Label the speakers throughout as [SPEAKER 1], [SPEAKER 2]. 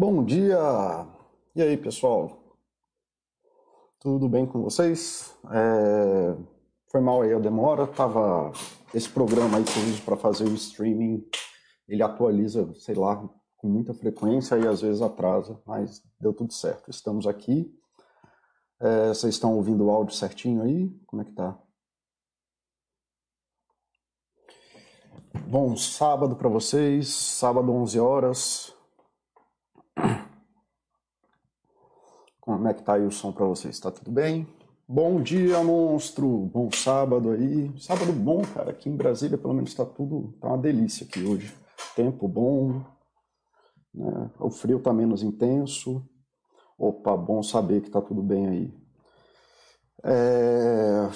[SPEAKER 1] Bom dia! E aí, pessoal? Tudo bem com vocês? É... Foi mal aí a demora, tava esse programa aí que eu uso para fazer o streaming, ele atualiza, sei lá, com muita frequência e às vezes atrasa, mas deu tudo certo. Estamos aqui. É... Vocês estão ouvindo o áudio certinho aí? Como é que tá? Bom sábado para vocês, sábado 11 horas. Como é que tá aí o som para vocês? Tá tudo bem? Bom dia, monstro! Bom sábado aí. Sábado bom, cara. Aqui em Brasília, pelo menos, tá tudo. tá uma delícia aqui hoje. Tempo bom. Né? O frio tá menos intenso. Opa, bom saber que tá tudo bem aí. É...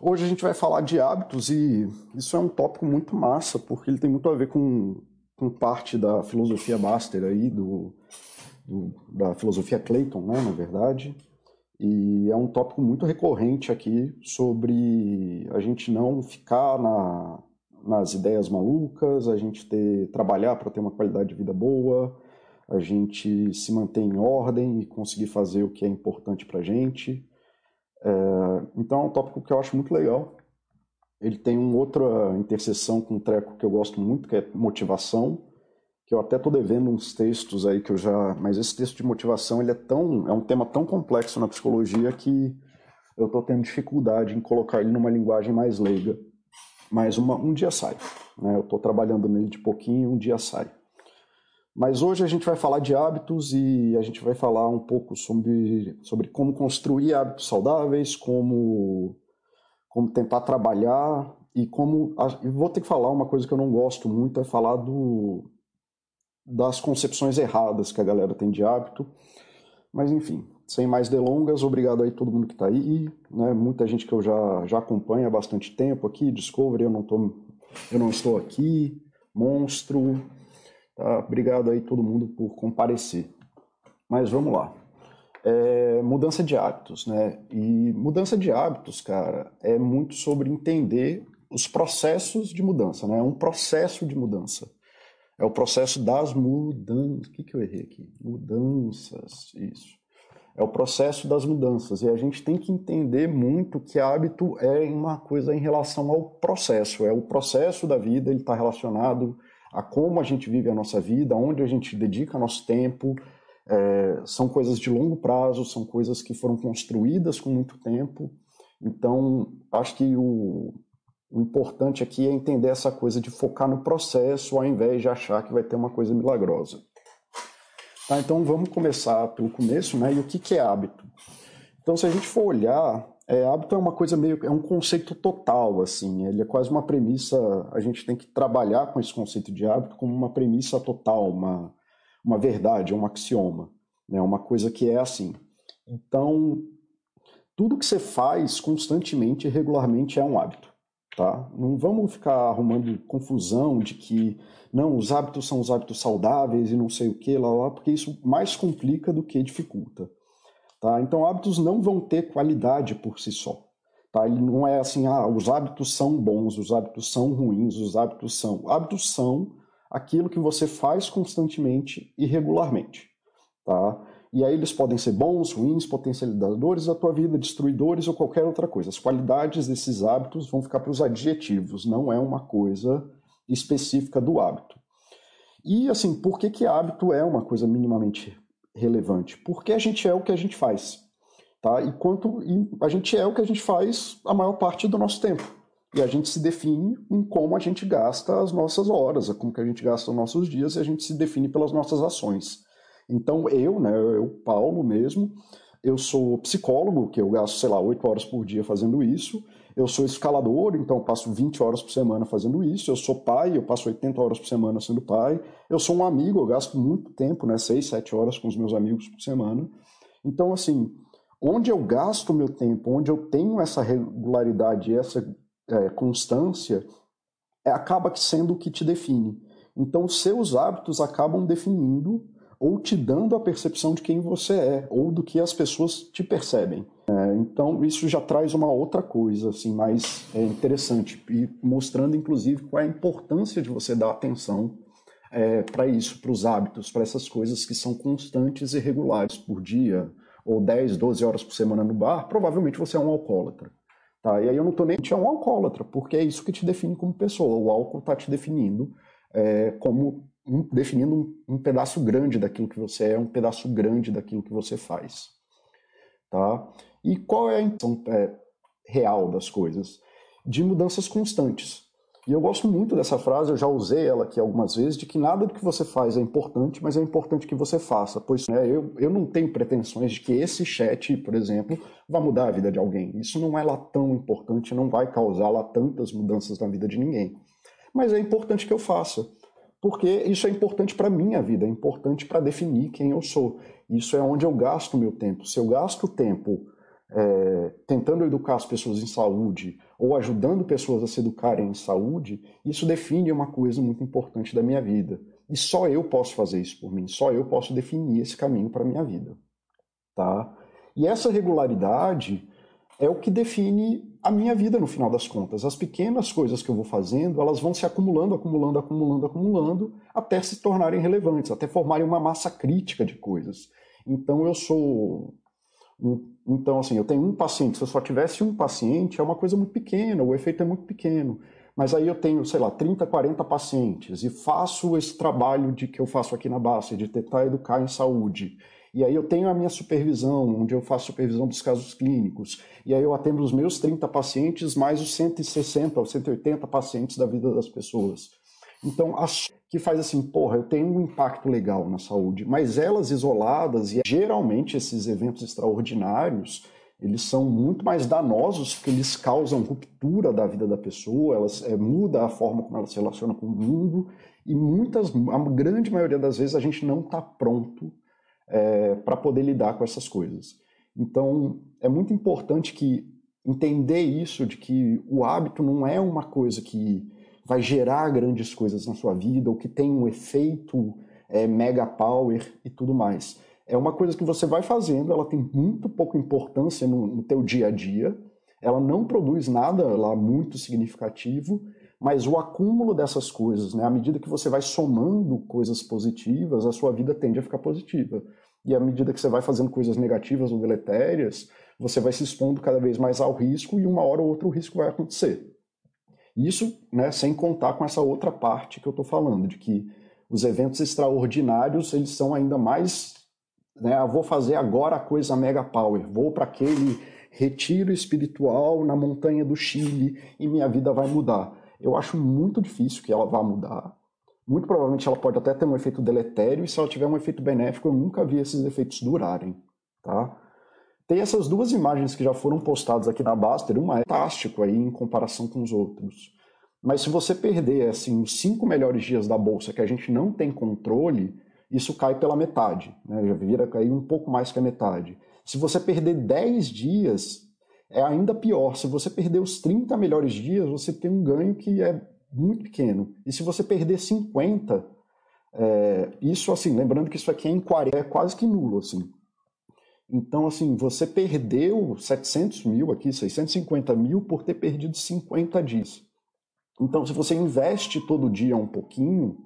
[SPEAKER 1] Hoje a gente vai falar de hábitos e isso é um tópico muito massa, porque ele tem muito a ver com, com parte da filosofia Baster aí, do, do, da filosofia Clayton, né, na verdade. E é um tópico muito recorrente aqui sobre a gente não ficar na, nas ideias malucas, a gente ter, trabalhar para ter uma qualidade de vida boa, a gente se manter em ordem e conseguir fazer o que é importante para a gente. É, então é um tópico que eu acho muito legal. Ele tem uma outra interseção com um treco que eu gosto muito, que é motivação, que eu até estou devendo uns textos aí que eu já... Mas esse texto de motivação, ele é tão... É um tema tão complexo na psicologia que eu estou tendo dificuldade em colocar ele numa linguagem mais leiga. Mas uma, um dia sai. Né? Eu estou trabalhando nele de pouquinho, um dia sai. Mas hoje a gente vai falar de hábitos e a gente vai falar um pouco sobre, sobre como construir hábitos saudáveis, como, como tentar trabalhar e como. E vou ter que falar uma coisa que eu não gosto muito, é falar do, das concepções erradas que a galera tem de hábito. Mas enfim, sem mais delongas, obrigado aí todo mundo que está aí, né? Muita gente que eu já, já acompanha há bastante tempo aqui, Discovery, eu não, tô, eu não estou aqui, Monstro, Tá? Obrigado aí todo mundo por comparecer. Mas vamos lá. É, mudança de hábitos, né? E mudança de hábitos, cara, é muito sobre entender os processos de mudança, né? É um processo de mudança. É o processo das mudanças. O que, que eu errei aqui? Mudanças, isso. É o processo das mudanças. E a gente tem que entender muito que hábito é uma coisa em relação ao processo. É o processo da vida, ele está relacionado a como a gente vive a nossa vida, onde a gente dedica nosso tempo. É, são coisas de longo prazo, são coisas que foram construídas com muito tempo. Então, acho que o, o importante aqui é entender essa coisa de focar no processo ao invés de achar que vai ter uma coisa milagrosa. Tá, então vamos começar pelo começo, né? E o que, que é hábito? Então, se a gente for olhar é, hábito é uma coisa meio. é um conceito total, assim. Ele é quase uma premissa. A gente tem que trabalhar com esse conceito de hábito como uma premissa total, uma, uma verdade, um axioma. Né? Uma coisa que é assim. Então, tudo que você faz constantemente e regularmente é um hábito. Tá? Não vamos ficar arrumando confusão de que não, os hábitos são os hábitos saudáveis e não sei o que, lá, lá, porque isso mais complica do que dificulta. Tá? Então, hábitos não vão ter qualidade por si só. Tá? Ele não é assim, ah, os hábitos são bons, os hábitos são ruins, os hábitos são. Hábitos são aquilo que você faz constantemente e regularmente. Tá? E aí eles podem ser bons, ruins, potencializadores da tua vida, destruidores ou qualquer outra coisa. As qualidades desses hábitos vão ficar para os adjetivos, não é uma coisa específica do hábito. E assim, por que, que hábito é uma coisa minimamente relevante? Porque a gente é o que a gente faz. Tá? E, quanto, e a gente é o que a gente faz a maior parte do nosso tempo. E a gente se define em como a gente gasta as nossas horas, como que a gente gasta os nossos dias, e a gente se define pelas nossas ações. Então eu, né, eu, Paulo mesmo, eu sou psicólogo, que eu gasto, sei lá, 8 horas por dia fazendo isso. Eu sou escalador, então eu passo 20 horas por semana fazendo isso. Eu sou pai, eu passo 80 horas por semana sendo pai. Eu sou um amigo, eu gasto muito tempo, né, 6, 7 horas com os meus amigos por semana. Então, assim, onde eu gasto meu tempo, onde eu tenho essa regularidade, essa é, constância, é, acaba sendo o que te define. Então, seus hábitos acabam definindo ou te dando a percepção de quem você é, ou do que as pessoas te percebem. É, então, isso já traz uma outra coisa, assim, mais é, interessante, e mostrando, inclusive, qual é a importância de você dar atenção é, para isso, para os hábitos, para essas coisas que são constantes e regulares por dia, ou 10, 12 horas por semana no bar, provavelmente você é um alcoólatra. Tá? E aí eu não estou nem é um alcoólatra, porque é isso que te define como pessoa. O álcool está te definindo é, como um, definindo um, um, pedaço grande daquilo que você é, um pedaço grande daquilo que você faz. Tá? E qual é a intenção é, real das coisas? De mudanças constantes. E eu gosto muito dessa frase, eu já usei ela aqui algumas vezes, de que nada do que você faz é importante, mas é importante que você faça. Pois né, eu, eu não tenho pretensões de que esse chat, por exemplo, vá mudar a vida de alguém. Isso não é lá tão importante, não vai causar lá tantas mudanças na vida de ninguém. Mas é importante que eu faça, porque isso é importante para a minha vida, é importante para definir quem eu sou. Isso é onde eu gasto meu tempo. Se eu gasto tempo é, tentando educar as pessoas em saúde ou ajudando pessoas a se educarem em saúde, isso define uma coisa muito importante da minha vida. E só eu posso fazer isso por mim, só eu posso definir esse caminho para a minha vida. Tá? E essa regularidade é o que define a minha vida no final das contas. As pequenas coisas que eu vou fazendo, elas vão se acumulando, acumulando, acumulando, acumulando, até se tornarem relevantes, até formarem uma massa crítica de coisas. Então eu sou então, assim, eu tenho um paciente, se eu só tivesse um paciente, é uma coisa muito pequena, o efeito é muito pequeno. Mas aí eu tenho, sei lá, 30, 40 pacientes e faço esse trabalho de que eu faço aqui na base, de tentar educar em saúde. E aí eu tenho a minha supervisão, onde eu faço supervisão dos casos clínicos. E aí eu atendo os meus 30 pacientes, mais os 160 ou 180 pacientes da vida das pessoas. Então, que faz assim, porra, eu tenho um impacto legal na saúde, mas elas isoladas, e geralmente esses eventos extraordinários, eles são muito mais danosos porque eles causam ruptura da vida da pessoa, elas é, muda a forma como ela se relaciona com o mundo e muitas, a grande maioria das vezes a gente não está pronto é, para poder lidar com essas coisas. Então é muito importante que entender isso de que o hábito não é uma coisa que vai gerar grandes coisas na sua vida, ou que tem um efeito é, mega power e tudo mais. É uma coisa que você vai fazendo, ela tem muito pouca importância no, no teu dia a dia, ela não produz nada lá muito significativo, mas o acúmulo dessas coisas, né, à medida que você vai somando coisas positivas, a sua vida tende a ficar positiva. E à medida que você vai fazendo coisas negativas ou deletérias, você vai se expondo cada vez mais ao risco e uma hora ou outra o risco vai acontecer. Isso né, sem contar com essa outra parte que eu estou falando, de que os eventos extraordinários eles são ainda mais. Né, ah, vou fazer agora a coisa mega power, vou para aquele retiro espiritual na montanha do Chile e minha vida vai mudar. Eu acho muito difícil que ela vá mudar. Muito provavelmente ela pode até ter um efeito deletério, e se ela tiver um efeito benéfico, eu nunca vi esses efeitos durarem. Tá? Tem essas duas imagens que já foram postadas aqui na Baster, uma é fantástico aí em comparação com os outros. Mas se você perder assim os cinco melhores dias da bolsa que a gente não tem controle, isso cai pela metade, né? já vira cair um pouco mais que a metade. Se você perder 10 dias, é ainda pior. Se você perder os 30 melhores dias, você tem um ganho que é muito pequeno. E se você perder 50, é, isso assim, lembrando que isso aqui é em 40, é quase que nulo, assim. Então, assim, você perdeu 700 mil aqui, 650 mil por ter perdido 50 dias. Então, se você investe todo dia um pouquinho,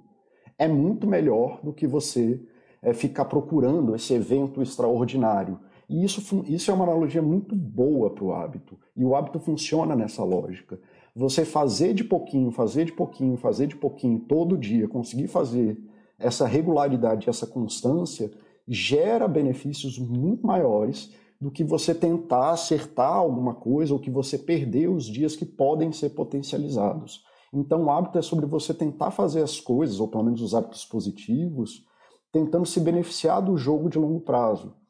[SPEAKER 1] é muito melhor do que você é, ficar procurando esse evento extraordinário. E isso, isso é uma analogia muito boa para o hábito. E o hábito funciona nessa lógica. Você fazer de pouquinho, fazer de pouquinho, fazer de pouquinho todo dia, conseguir fazer essa regularidade, essa constância, gera benefícios muito maiores do que você tentar acertar alguma coisa ou que você perder os dias que podem ser potencializados. Então, o hábito é sobre você tentar fazer as coisas, ou pelo menos os hábitos positivos, tentando se beneficiar do jogo de longo prazo.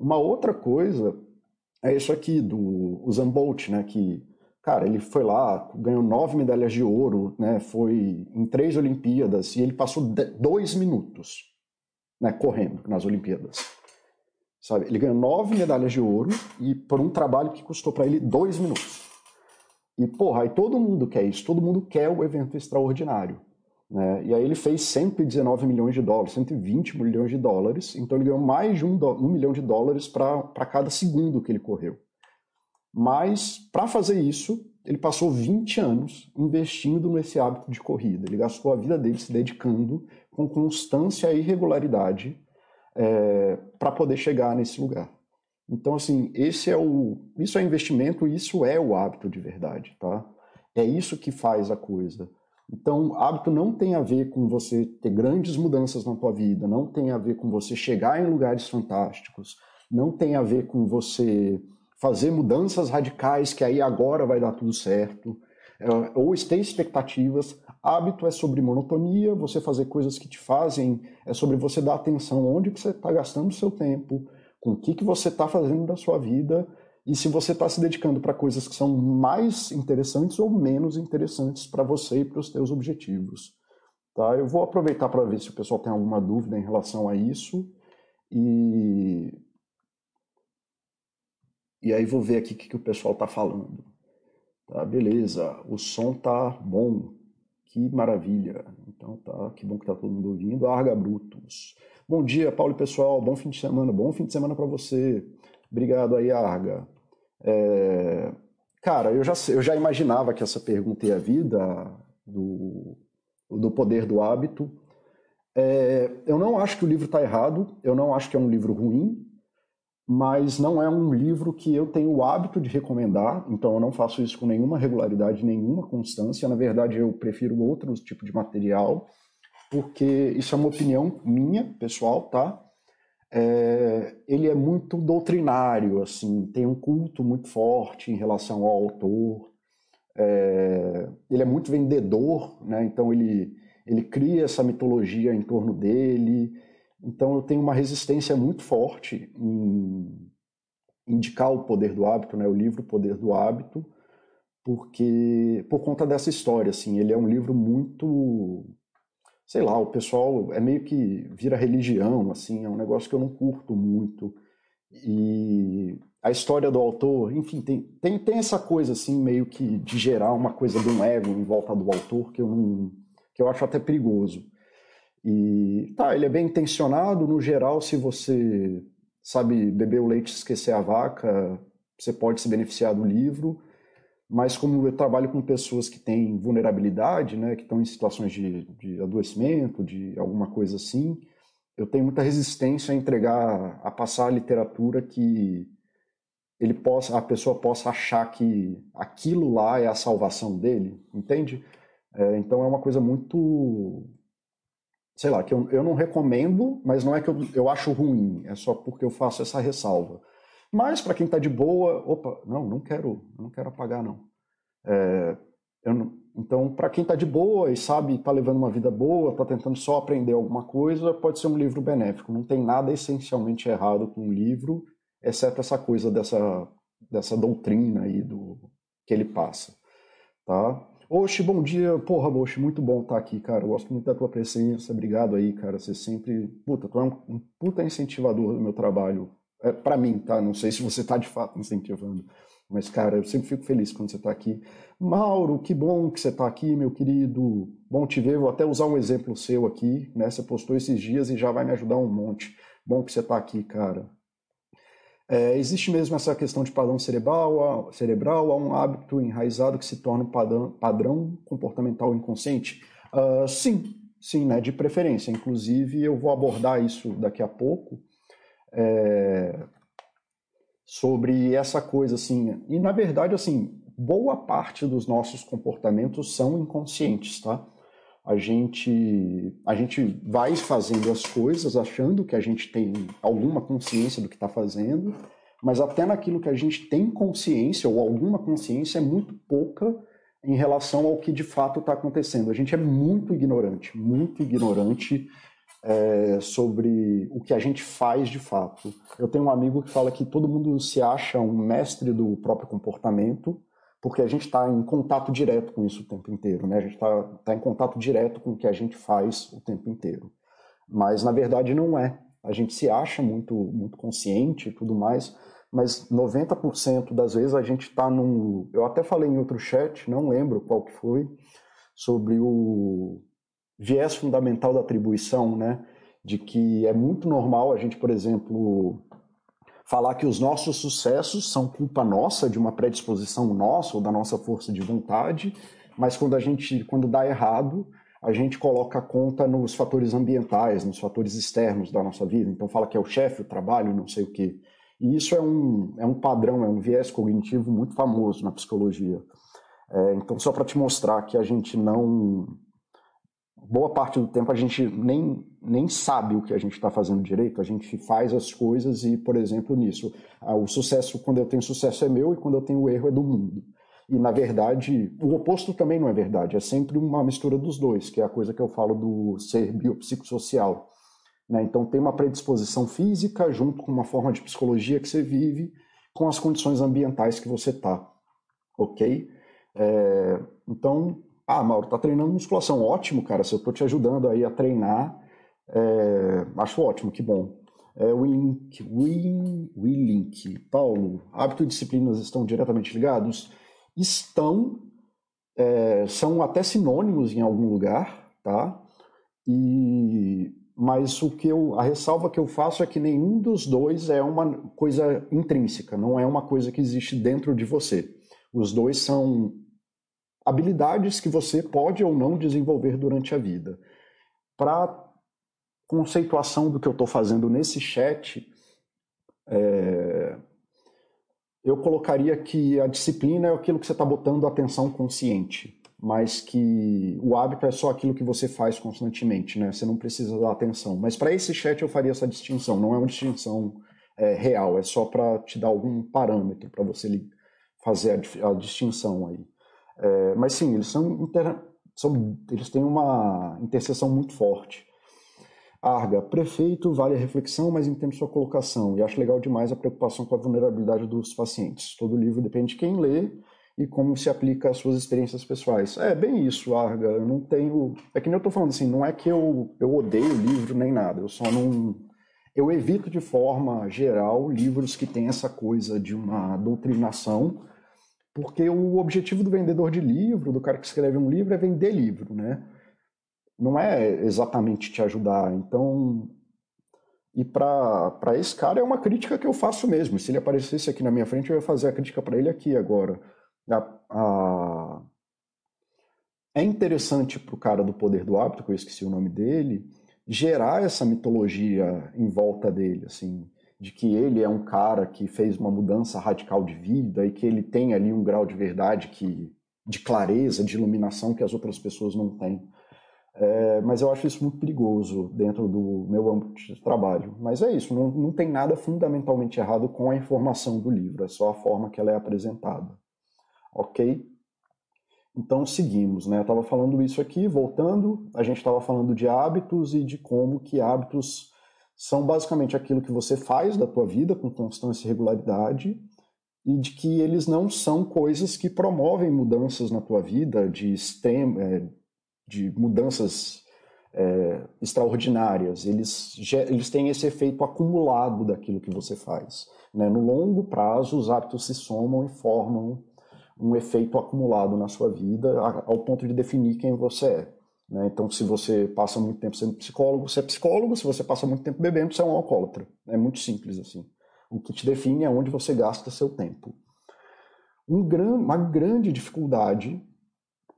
[SPEAKER 1] Uma outra coisa é isso aqui do Usain Bolt, né, que cara, ele foi lá, ganhou nove medalhas de ouro, né, foi em três Olimpíadas e ele passou dois minutos né, correndo nas Olimpíadas. Sabe? Ele ganhou nove medalhas de ouro e por um trabalho que custou para ele dois minutos. E, porra, aí todo mundo quer isso, todo mundo quer o evento extraordinário. Né? E aí ele fez 119 milhões de dólares, 120 milhões de dólares, então ele ganhou mais de um, um milhão de dólares para cada segundo que ele correu. Mas, para fazer isso, ele passou 20 anos investindo nesse hábito de corrida. Ele gastou a vida dele se dedicando com constância e regularidade é, para poder chegar nesse lugar. Então, assim, esse é o, isso é investimento, isso é o hábito de verdade, tá? É isso que faz a coisa. Então, hábito não tem a ver com você ter grandes mudanças na tua vida, não tem a ver com você chegar em lugares fantásticos, não tem a ver com você fazer mudanças radicais que aí agora vai dar tudo certo, é, ou ter expectativas. Hábito é sobre monotonia, você fazer coisas que te fazem, é sobre você dar atenção onde que você está gastando o seu tempo, com o que, que você está fazendo da sua vida e se você está se dedicando para coisas que são mais interessantes ou menos interessantes para você e para os seus objetivos. Tá? Eu vou aproveitar para ver se o pessoal tem alguma dúvida em relação a isso e e aí vou ver aqui o que, que o pessoal está falando. Tá, beleza, o som tá bom, que maravilha. Então tá, que bom que tá todo mundo ouvindo. Arga Brutus. Bom dia, Paulo e pessoal, bom fim de semana, bom fim de semana para você. Obrigado aí, Arga. É... Cara, eu já, eu já imaginava que essa pergunta ia vir da, do, do poder do hábito. É, eu não acho que o livro está errado, eu não acho que é um livro ruim, mas não é um livro que eu tenho o hábito de recomendar, então eu não faço isso com nenhuma regularidade, nenhuma constância. Na verdade, eu prefiro outro tipo de material, porque isso é uma opinião minha, pessoal, tá? É, ele é muito doutrinário, assim, tem um culto muito forte em relação ao autor. É, ele é muito vendedor, né? Então ele ele cria essa mitologia em torno dele. Então eu tenho uma resistência muito forte em indicar o poder do hábito, né? O livro Poder do Hábito, porque por conta dessa história, assim, ele é um livro muito sei lá, o pessoal é meio que vira religião, assim, é um negócio que eu não curto muito. E a história do autor, enfim, tem, tem, tem essa coisa, assim, meio que de gerar uma coisa de um ego em volta do autor que eu não. que eu acho até perigoso. E tá, ele é bem intencionado, no geral, se você sabe beber o leite e esquecer a vaca, você pode se beneficiar do livro mas como eu trabalho com pessoas que têm vulnerabilidade, né, que estão em situações de, de adoecimento, de alguma coisa assim, eu tenho muita resistência a entregar, a passar a literatura que ele possa, a pessoa possa achar que aquilo lá é a salvação dele, entende? É, então é uma coisa muito, sei lá, que eu, eu não recomendo, mas não é que eu, eu acho ruim, é só porque eu faço essa ressalva. Mas para quem está de boa, opa, não, não quero, não quero apagar não. É, não então, para quem está de boa e sabe, está levando uma vida boa, está tentando só aprender alguma coisa, pode ser um livro benéfico. Não tem nada essencialmente errado com o livro, exceto essa coisa dessa, dessa doutrina aí do que ele passa, tá? Oxe, bom dia. Porra, Oxe, muito bom estar tá aqui, cara. Eu gosto muito da tua presença. Obrigado aí, cara. Você sempre. Puta, tu é um, um puta incentivador do meu trabalho é, para mim, tá? Não sei se você tá de fato incentivando, mas cara, eu sempre fico feliz quando você está aqui. Mauro, que bom que você está aqui, meu querido. Bom te ver. Vou até usar um exemplo seu aqui, né? Você postou esses dias e já vai me ajudar um monte. Bom que você está aqui, cara. É, existe mesmo essa questão de padrão cerebral, cerebral, há um hábito enraizado que se torna padrão, padrão comportamental inconsciente? Uh, sim, sim, né? De preferência. Inclusive, eu vou abordar isso daqui a pouco é, sobre essa coisa assim. E na verdade, assim, boa parte dos nossos comportamentos são inconscientes, tá? A gente, a gente vai fazendo as coisas achando que a gente tem alguma consciência do que está fazendo, mas até naquilo que a gente tem consciência ou alguma consciência é muito pouca em relação ao que de fato está acontecendo. A gente é muito ignorante, muito ignorante é, sobre o que a gente faz de fato. Eu tenho um amigo que fala que todo mundo se acha um mestre do próprio comportamento, porque a gente está em contato direto com isso o tempo inteiro, né? A gente está tá em contato direto com o que a gente faz o tempo inteiro. Mas na verdade não é. A gente se acha muito, muito consciente e tudo mais, mas 90% das vezes a gente está num. Eu até falei em outro chat, não lembro qual que foi, sobre o viés fundamental da atribuição, né? De que é muito normal a gente, por exemplo, falar que os nossos sucessos são culpa nossa, de uma predisposição nossa ou da nossa força de vontade, mas quando a gente, quando dá errado, a gente coloca a conta nos fatores ambientais, nos fatores externos da nossa vida. Então fala que é o chefe, o trabalho, não sei o quê. E isso é um, é um padrão, é um viés cognitivo muito famoso na psicologia. É, então, só para te mostrar que a gente não. Boa parte do tempo a gente nem, nem sabe o que a gente está fazendo direito, a gente faz as coisas e, por exemplo, nisso, o sucesso, quando eu tenho sucesso é meu e quando eu tenho erro é do mundo. E, na verdade, o oposto também não é verdade, é sempre uma mistura dos dois, que é a coisa que eu falo do ser biopsicossocial. Né? Então, tem uma predisposição física junto com uma forma de psicologia que você vive com as condições ambientais que você está, ok? É, então, ah, Mauro, tá treinando musculação, ótimo, cara, se eu tô te ajudando aí a treinar, é, acho ótimo, que bom. É, Willink, Willink, Paulo, hábito e disciplinas estão diretamente ligados? estão, é, são até sinônimos em algum lugar, tá? E, mas o que eu, a ressalva que eu faço é que nenhum dos dois é uma coisa intrínseca, não é uma coisa que existe dentro de você. Os dois são habilidades que você pode ou não desenvolver durante a vida. Para conceituação do que eu estou fazendo nesse chat, é, eu colocaria que a disciplina é aquilo que você está botando atenção consciente, mas que o hábito é só aquilo que você faz constantemente, né? Você não precisa dar atenção. Mas para esse chat eu faria essa distinção, não é uma distinção é, real, é só para te dar algum parâmetro para você fazer a, a distinção aí. É, mas sim, eles são, inter... são, eles têm uma interseção muito forte. Arga, prefeito, vale a reflexão, mas entendo sua colocação e acho legal demais a preocupação com a vulnerabilidade dos pacientes. Todo livro depende de quem lê e como se aplica às suas experiências pessoais. É bem isso, Arga. Eu não tenho. É que nem eu estou falando assim, não é que eu, eu odeio livro nem nada, eu só não. Eu evito de forma geral livros que têm essa coisa de uma doutrinação, porque o objetivo do vendedor de livro, do cara que escreve um livro, é vender livro, né? não é exatamente te ajudar. Então, e para esse cara é uma crítica que eu faço mesmo. Se ele aparecesse aqui na minha frente, eu ia fazer a crítica para ele aqui agora. A, a... É interessante para o cara do poder do hábito, que eu esqueci o nome dele, gerar essa mitologia em volta dele, assim, de que ele é um cara que fez uma mudança radical de vida e que ele tem ali um grau de verdade que de clareza, de iluminação que as outras pessoas não têm. É, mas eu acho isso muito perigoso dentro do meu âmbito de trabalho. Mas é isso, não, não tem nada fundamentalmente errado com a informação do livro, é só a forma que ela é apresentada. Ok? Então seguimos, né? Eu estava falando isso aqui, voltando, a gente estava falando de hábitos e de como que hábitos são basicamente aquilo que você faz da tua vida com constância e regularidade e de que eles não são coisas que promovem mudanças na tua vida de extremo, é, de mudanças é, extraordinárias, eles, eles têm esse efeito acumulado daquilo que você faz. Né? No longo prazo, os hábitos se somam e formam um efeito acumulado na sua vida ao ponto de definir quem você é. Né? Então, se você passa muito tempo sendo psicólogo, você é psicólogo. Se você passa muito tempo bebendo, você é um alcoólatra. É muito simples assim. O que te define é onde você gasta seu tempo. Um gran, uma grande dificuldade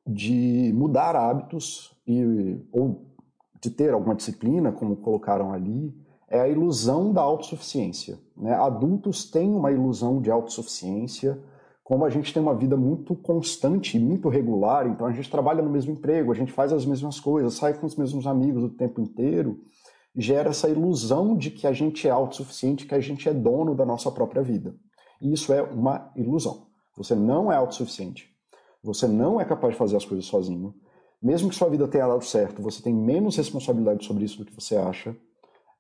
[SPEAKER 1] de mudar hábitos e, ou de ter alguma disciplina, como colocaram ali, é a ilusão da autossuficiência. Né? Adultos têm uma ilusão de autossuficiência, como a gente tem uma vida muito constante muito regular, então a gente trabalha no mesmo emprego, a gente faz as mesmas coisas, sai com os mesmos amigos o tempo inteiro, gera essa ilusão de que a gente é autossuficiente, que a gente é dono da nossa própria vida. E isso é uma ilusão. Você não é autossuficiente. Você não é capaz de fazer as coisas sozinho. Mesmo que sua vida tenha dado certo, você tem menos responsabilidade sobre isso do que você acha.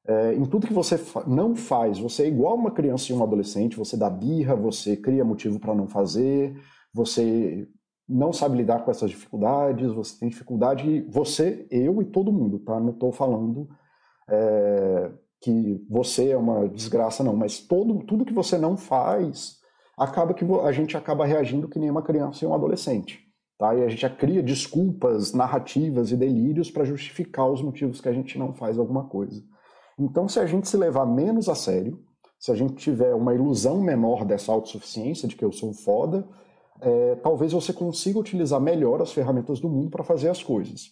[SPEAKER 1] É, em tudo que você fa não faz, você é igual uma criança e um adolescente, você dá birra, você cria motivo para não fazer, você não sabe lidar com essas dificuldades, você tem dificuldade, você, eu e todo mundo, tá? Não estou falando é, que você é uma desgraça, não, mas todo, tudo que você não faz, acaba que a gente acaba reagindo que nem uma criança e um adolescente. Tá? E a gente cria desculpas, narrativas e delírios para justificar os motivos que a gente não faz alguma coisa. Então, se a gente se levar menos a sério, se a gente tiver uma ilusão menor dessa autossuficiência, de que eu sou foda, é, talvez você consiga utilizar melhor as ferramentas do mundo para fazer as coisas.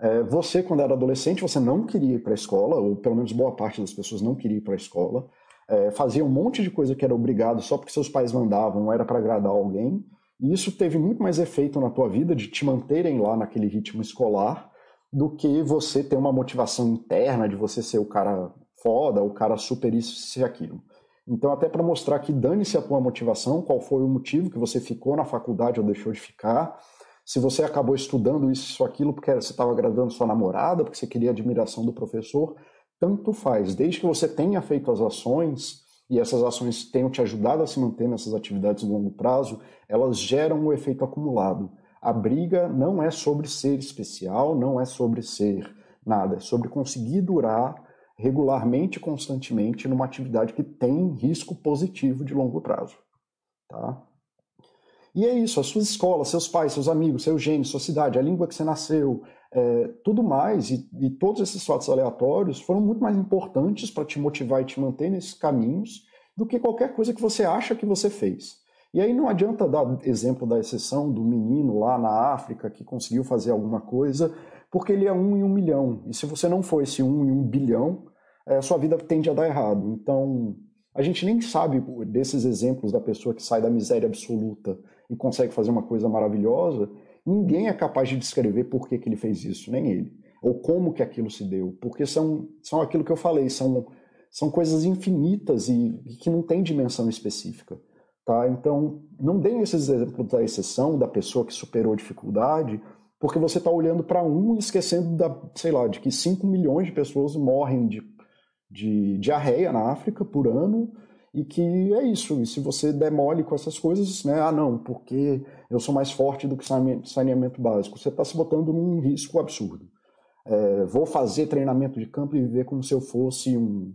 [SPEAKER 1] É, você, quando era adolescente, você não queria ir para a escola, ou pelo menos boa parte das pessoas não queria ir para a escola, é, fazia um monte de coisa que era obrigado só porque seus pais mandavam, era para agradar alguém, e isso teve muito mais efeito na tua vida de te manterem lá naquele ritmo escolar do que você ter uma motivação interna de você ser o cara foda, o cara super isso e aquilo. Então, até para mostrar que dane-se a tua motivação, qual foi o motivo que você ficou na faculdade ou deixou de ficar, se você acabou estudando isso, isso, aquilo, porque você estava agradando sua namorada, porque você queria admiração do professor, tanto faz. Desde que você tenha feito as ações e essas ações tenham te ajudado a se manter nessas atividades de longo prazo, elas geram o um efeito acumulado. A briga não é sobre ser especial, não é sobre ser nada, é sobre conseguir durar regularmente constantemente numa atividade que tem risco positivo de longo prazo. Tá? E é isso, as suas escolas, seus pais, seus amigos, seu gênio, sua cidade, a língua que você nasceu, é, tudo mais, e, e, todos esses fatos aleatórios foram muito mais importantes para te motivar e te manter nesses caminhos do que qualquer coisa que você acha que você fez. E aí não adianta dar exemplo da exceção do menino lá na África que conseguiu fazer alguma coisa, porque ele é um em um milhão. E se você não for esse um em um bilhão, é, sua vida tende a dar errado. Então, a gente nem sabe desses exemplos da pessoa que sai da miséria absoluta e consegue fazer uma coisa maravilhosa, ninguém é capaz de descrever por que, que ele fez isso, nem ele. Ou como que aquilo se deu. Porque são, são aquilo que eu falei, são, são coisas infinitas e, e que não têm dimensão específica. Tá? Então, não deem esses exemplos da exceção, da pessoa que superou a dificuldade, porque você está olhando para um e esquecendo da, sei lá, de que 5 milhões de pessoas morrem de, de diarreia na África por ano e que é isso. E se você demole com essas coisas, né? Ah, não, porque eu sou mais forte do que saneamento básico. Você está se botando num risco absurdo. É, vou fazer treinamento de campo e viver como se eu fosse um,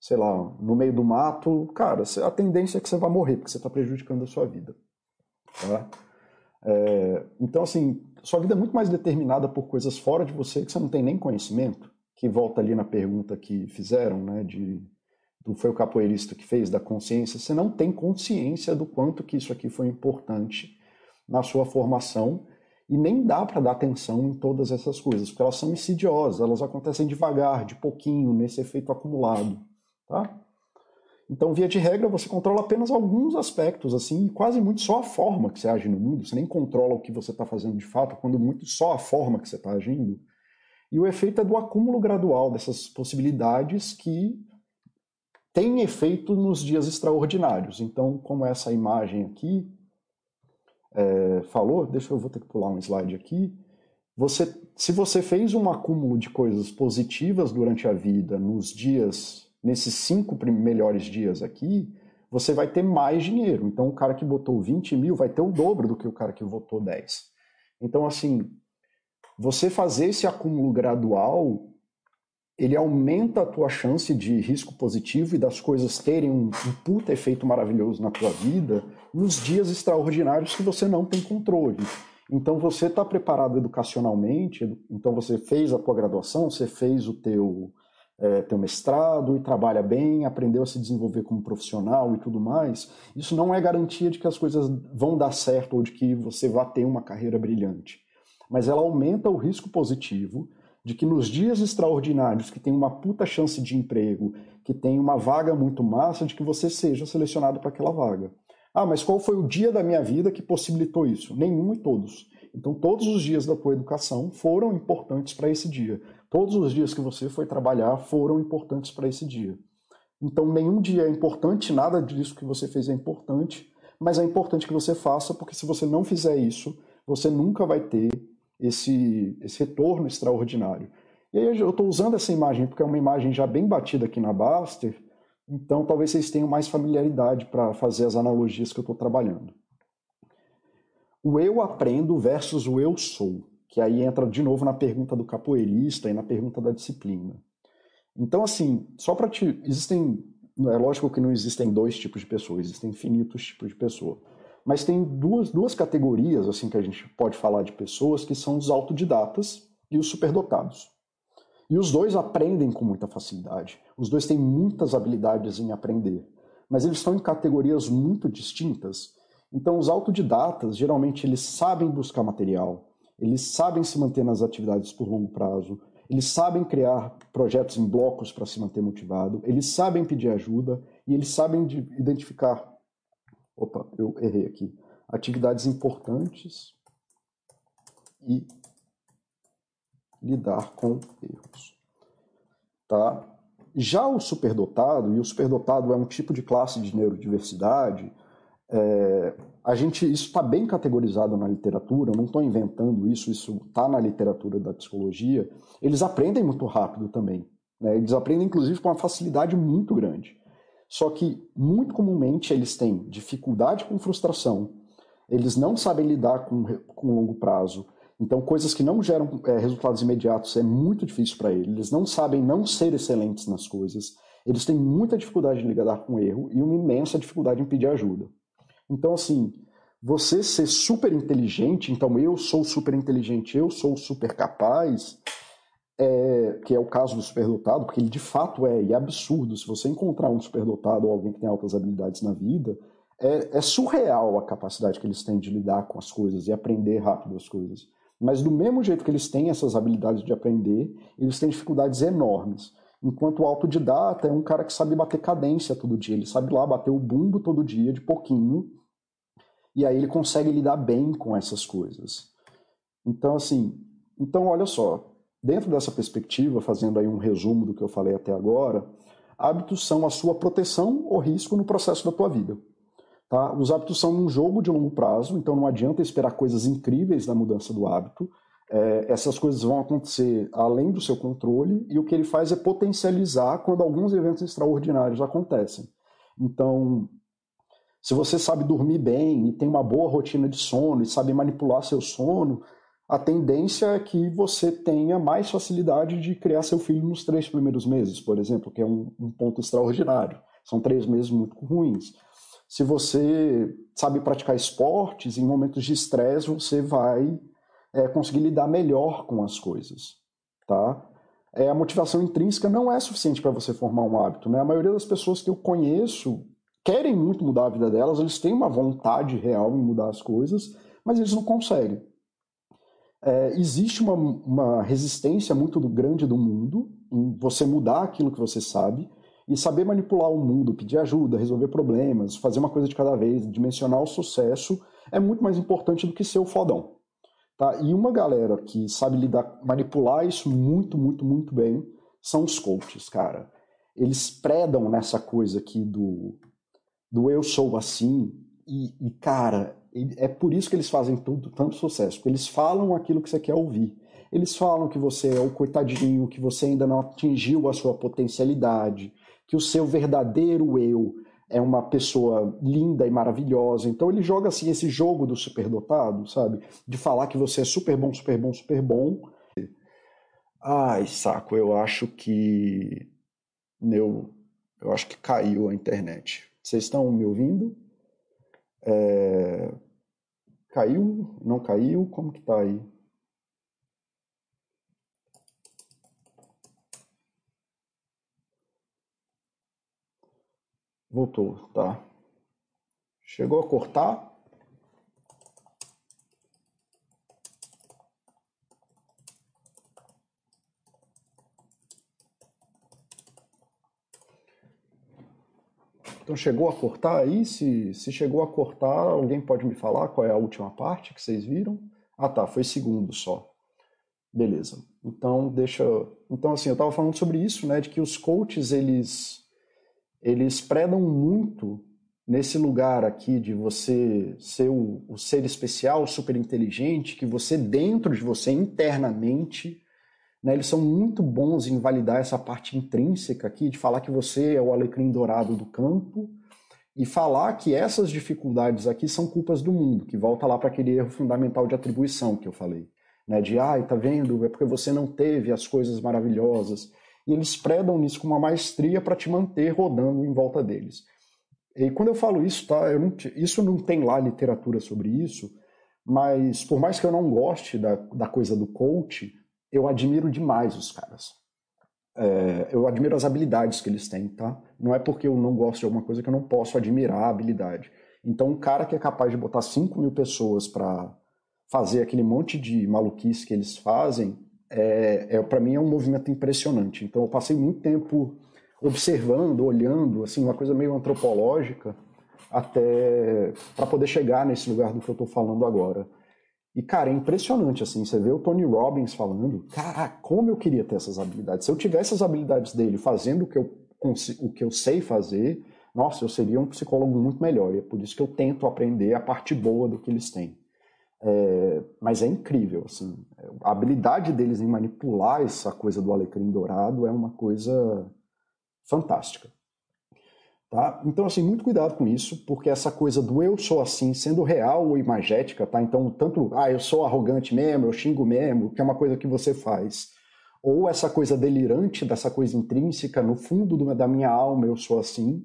[SPEAKER 1] sei lá, no meio do mato. Cara, a tendência é que você vai morrer, porque você está prejudicando a sua vida. Tá? É, então, assim, sua vida é muito mais determinada por coisas fora de você que você não tem nem conhecimento, que volta ali na pergunta que fizeram, né, de do foi o capoeirista que fez, da consciência, você não tem consciência do quanto que isso aqui foi importante na sua formação e nem dá para dar atenção em todas essas coisas, porque elas são insidiosas, elas acontecem devagar, de pouquinho, nesse efeito acumulado, tá? Então, via de regra, você controla apenas alguns aspectos, assim, e quase muito só a forma que você age no mundo. Você nem controla o que você está fazendo de fato, quando muito só a forma que você está agindo. E o efeito é do acúmulo gradual dessas possibilidades que tem efeito nos dias extraordinários. Então, como essa imagem aqui é, falou, deixa eu vou ter que pular um slide aqui. Você, se você fez um acúmulo de coisas positivas durante a vida nos dias, nesses cinco melhores dias aqui, você vai ter mais dinheiro. Então, o cara que botou 20 mil vai ter o dobro do que o cara que votou 10. Então, assim, você fazer esse acúmulo gradual ele aumenta a tua chance de risco positivo e das coisas terem um, um puta efeito maravilhoso na tua vida nos dias extraordinários que você não tem controle. Então você está preparado educacionalmente, então você fez a tua graduação, você fez o teu, é, teu mestrado e trabalha bem, aprendeu a se desenvolver como profissional e tudo mais. Isso não é garantia de que as coisas vão dar certo ou de que você vai ter uma carreira brilhante. Mas ela aumenta o risco positivo de que nos dias extraordinários, que tem uma puta chance de emprego, que tem uma vaga muito massa, de que você seja selecionado para aquela vaga. Ah, mas qual foi o dia da minha vida que possibilitou isso? Nenhum e todos. Então, todos os dias da tua educação foram importantes para esse dia. Todos os dias que você foi trabalhar foram importantes para esse dia. Então, nenhum dia é importante, nada disso que você fez é importante, mas é importante que você faça, porque se você não fizer isso, você nunca vai ter esse, esse retorno extraordinário. E aí eu estou usando essa imagem porque é uma imagem já bem batida aqui na Baster, então talvez vocês tenham mais familiaridade para fazer as analogias que eu estou trabalhando. O eu aprendo versus o eu sou, que aí entra de novo na pergunta do capoeirista e na pergunta da disciplina. Então, assim, só para te. Existem. É lógico que não existem dois tipos de pessoas, existem infinitos tipos de pessoa. Mas tem duas, duas categorias assim que a gente pode falar de pessoas que são os autodidatas e os superdotados. E os dois aprendem com muita facilidade. Os dois têm muitas habilidades em aprender. Mas eles estão em categorias muito distintas. Então, os autodidatas, geralmente, eles sabem buscar material, eles sabem se manter nas atividades por longo prazo, eles sabem criar projetos em blocos para se manter motivado, eles sabem pedir ajuda e eles sabem identificar. Opa, eu errei aqui. Atividades importantes e lidar com erros. Tá? Já o superdotado, e o superdotado é um tipo de classe de neurodiversidade, é, a gente, isso está bem categorizado na literatura, eu não estou inventando isso, isso está na literatura da psicologia. Eles aprendem muito rápido também. Né? Eles aprendem, inclusive, com uma facilidade muito grande. Só que, muito comumente, eles têm dificuldade com frustração, eles não sabem lidar com, com longo prazo, então, coisas que não geram é, resultados imediatos é muito difícil para eles. Eles não sabem não ser excelentes nas coisas. Eles têm muita dificuldade em lidar com erro e uma imensa dificuldade em pedir ajuda. Então, assim, você ser super inteligente, então eu sou super inteligente, eu sou super capaz, é, que é o caso do superdotado, porque ele de fato é, e é absurdo. Se você encontrar um superdotado ou alguém que tem altas habilidades na vida, é, é surreal a capacidade que eles têm de lidar com as coisas e aprender rápido as coisas. Mas do mesmo jeito que eles têm essas habilidades de aprender, eles têm dificuldades enormes. Enquanto o autodidata é um cara que sabe bater cadência todo dia, ele sabe lá bater o bumbo todo dia, de pouquinho, e aí ele consegue lidar bem com essas coisas. Então, assim, então olha só, dentro dessa perspectiva, fazendo aí um resumo do que eu falei até agora, hábitos são a sua proteção ou risco no processo da tua vida. Tá? Os hábitos são um jogo de longo prazo, então não adianta esperar coisas incríveis na mudança do hábito. É, essas coisas vão acontecer além do seu controle, e o que ele faz é potencializar quando alguns eventos extraordinários acontecem. Então, se você sabe dormir bem e tem uma boa rotina de sono e sabe manipular seu sono, a tendência é que você tenha mais facilidade de criar seu filho nos três primeiros meses, por exemplo, que é um, um ponto extraordinário. São três meses muito ruins. Se você sabe praticar esportes, em momentos de estresse você vai é, conseguir lidar melhor com as coisas, tá? É, a motivação intrínseca não é suficiente para você formar um hábito, né? A maioria das pessoas que eu conheço querem muito mudar a vida delas, eles têm uma vontade real em mudar as coisas, mas eles não conseguem. É, existe uma, uma resistência muito grande do mundo em você mudar aquilo que você sabe, e saber manipular o mundo, pedir ajuda, resolver problemas, fazer uma coisa de cada vez, dimensionar o sucesso, é muito mais importante do que ser o fodão. Tá? E uma galera que sabe lidar, manipular isso muito, muito, muito bem são os coaches, cara. Eles predam nessa coisa aqui do, do eu sou assim, e, e cara, é por isso que eles fazem tudo, tanto sucesso, porque eles falam aquilo que você quer ouvir. Eles falam que você é o coitadinho, que você ainda não atingiu a sua potencialidade, que o seu verdadeiro eu é uma pessoa linda e maravilhosa. Então ele joga assim esse jogo do superdotado, sabe? De falar que você é super bom, super bom, super bom. Ai, saco, eu acho que eu, eu acho que caiu a internet. Vocês estão me ouvindo? É... Caiu? Não caiu? Como que tá aí? Voltou, tá. Chegou a cortar? Então chegou a cortar aí? Se, se chegou a cortar, alguém pode me falar qual é a última parte que vocês viram? Ah tá, foi segundo só. Beleza. Então deixa. Então assim, eu estava falando sobre isso, né? De que os coaches eles eles predam muito nesse lugar aqui de você ser o, o, ser especial, super inteligente, que você dentro de você internamente, né, eles são muito bons em validar essa parte intrínseca aqui, de falar que você é o alecrim dourado do campo e falar que essas dificuldades aqui são culpas do mundo, que volta lá para aquele erro fundamental de atribuição que eu falei, né, de ai, tá vendo, é porque você não teve as coisas maravilhosas. E eles predam nisso com uma maestria para te manter rodando em volta deles. E quando eu falo isso, tá, não, isso não tem lá literatura sobre isso, mas por mais que eu não goste da, da coisa do coach, eu admiro demais os caras. é, eu admiro as habilidades que eles têm, tá? Não é porque eu não gosto de alguma coisa que eu não posso admirar a habilidade. Então, um cara que é capaz de botar 5 mil pessoas para fazer aquele monte de maluquice que eles fazem, é, é para mim é um movimento impressionante. Então, eu passei muito tempo observando, olhando, assim, uma coisa meio antropológica, até para poder chegar nesse lugar do que eu estou falando agora. E, cara, é impressionante, assim, você vê o Tony Robbins falando, cara, como eu queria ter essas habilidades. Se eu tivesse as habilidades dele fazendo o que eu, o que eu sei fazer, nossa, eu seria um psicólogo muito melhor. E é por isso que eu tento aprender a parte boa do que eles têm. É, mas é incrível, assim, a habilidade deles em manipular essa coisa do alecrim dourado é uma coisa fantástica. Tá? Então, assim, muito cuidado com isso, porque essa coisa do eu sou assim, sendo real ou imagética, tá? Então, tanto, ah, eu sou arrogante mesmo, eu xingo mesmo, que é uma coisa que você faz, ou essa coisa delirante, dessa coisa intrínseca, no fundo do, da minha alma, eu sou assim,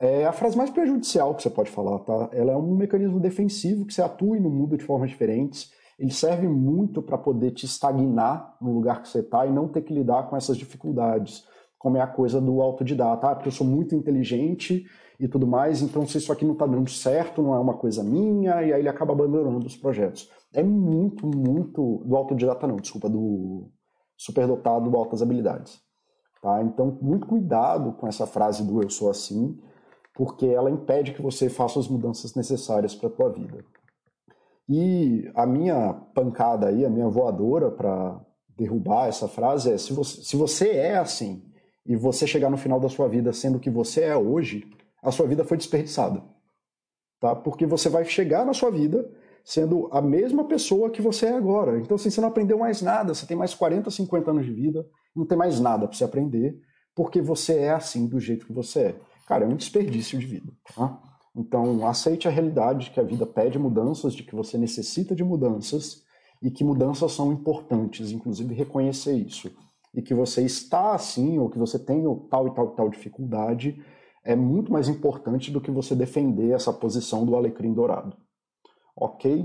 [SPEAKER 1] é a frase mais prejudicial que você pode falar, tá? Ela é um mecanismo defensivo que você atua no mundo de formas diferentes, ele serve muito para poder te estagnar no lugar que você está e não ter que lidar com essas dificuldades como é a coisa do autodidata, ah, porque eu sou muito inteligente e tudo mais, então se isso aqui não está dando certo, não é uma coisa minha, e aí ele acaba abandonando os projetos. É muito, muito do autodidata não, desculpa, do superdotado altas habilidades. Tá? Então, muito cuidado com essa frase do eu sou assim, porque ela impede que você faça as mudanças necessárias para a tua vida. E a minha pancada aí, a minha voadora para derrubar essa frase é: se você, se você é assim, e você chegar no final da sua vida sendo o que você é hoje, a sua vida foi desperdiçada. Tá? Porque você vai chegar na sua vida sendo a mesma pessoa que você é agora. Então, assim, você não aprendeu mais nada, você tem mais 40, 50 anos de vida, não tem mais nada para você aprender, porque você é assim do jeito que você é. Cara, é um desperdício de vida. Tá? Então, aceite a realidade de que a vida pede mudanças, de que você necessita de mudanças e que mudanças são importantes, inclusive reconhecer isso e que você está assim, ou que você tem tal e tal e tal dificuldade, é muito mais importante do que você defender essa posição do alecrim dourado. Ok?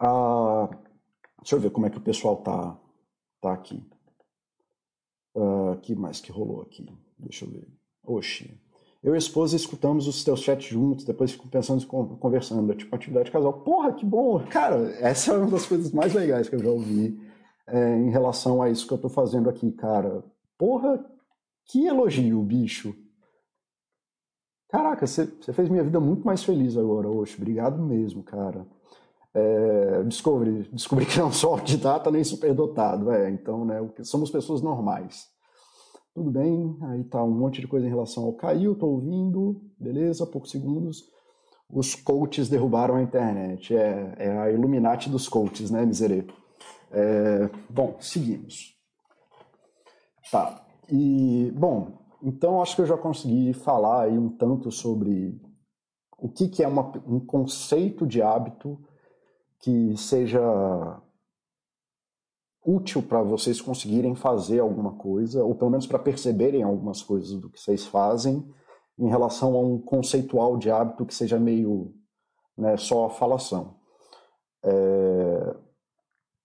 [SPEAKER 1] Uh, deixa eu ver como é que o pessoal tá, tá aqui. Uh, que mais que rolou aqui? Deixa eu ver. Oxi. Eu e a esposa escutamos os teus chats juntos, depois fico pensando, conversando. É tipo atividade de casal. Porra, que bom! Cara, essa é uma das coisas mais legais que eu já ouvi é, em relação a isso que eu estou fazendo aqui, cara. Porra, que elogio, bicho. Caraca, você fez minha vida muito mais feliz agora, hoje. Obrigado mesmo, cara. É, descobri, descobri que não sou autodidata nem superdotado, é, então, né, somos pessoas normais. Tudo bem, aí tá um monte de coisa em relação ao caiu, tô ouvindo, beleza, poucos segundos. Os coaches derrubaram a internet, é, é a Illuminati dos coaches, né, miserê? É, bom, seguimos. Tá. E, bom, então acho que eu já consegui falar aí um tanto sobre o que, que é uma, um conceito de hábito que seja útil para vocês conseguirem fazer alguma coisa, ou pelo menos para perceberem algumas coisas do que vocês fazem, em relação a um conceitual de hábito que seja meio né, só falação. É,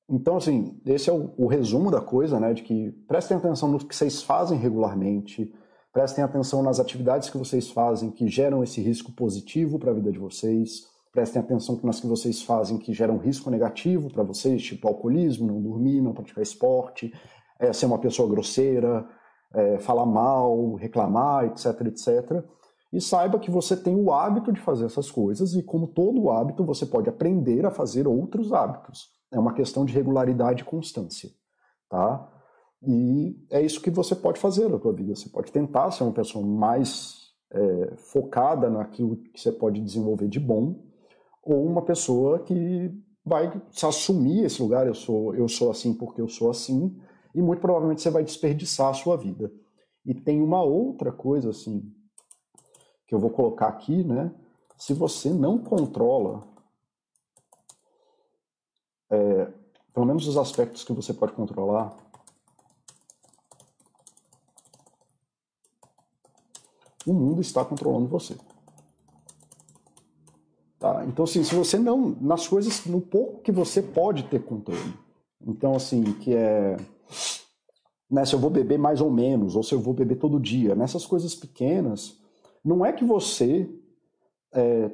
[SPEAKER 1] então, assim, esse é o, o, resumo da coisa, né? De que prestem atenção no que vocês fazem regularmente, prestem atenção nas atividades que vocês fazem que geram esse risco positivo para a vida de vocês, prestem atenção nas que vocês fazem que geram risco negativo para vocês, tipo alcoolismo, não dormir, não praticar esporte, é, ser uma pessoa grosseira, é, falar mal, reclamar, etc, etc. E saiba que você tem o hábito de fazer essas coisas e, como todo hábito, você pode aprender a fazer outros hábitos. É uma questão de regularidade e constância, tá? E é isso que você pode fazer na tua vida. Você pode tentar ser uma pessoa mais é, focada naquilo que você pode desenvolver de bom, ou uma pessoa que vai se assumir esse lugar. Eu sou, eu sou assim porque eu sou assim, e muito provavelmente você vai desperdiçar a sua vida. E tem uma outra coisa assim que eu vou colocar aqui, né? Se você não controla é, pelo menos os aspectos que você pode controlar, o mundo está controlando você. Tá? Então, assim, se você não, nas coisas, no pouco que você pode ter controle. Então, assim, que é né, se eu vou beber mais ou menos, ou se eu vou beber todo dia. Nessas coisas pequenas, não é que você é,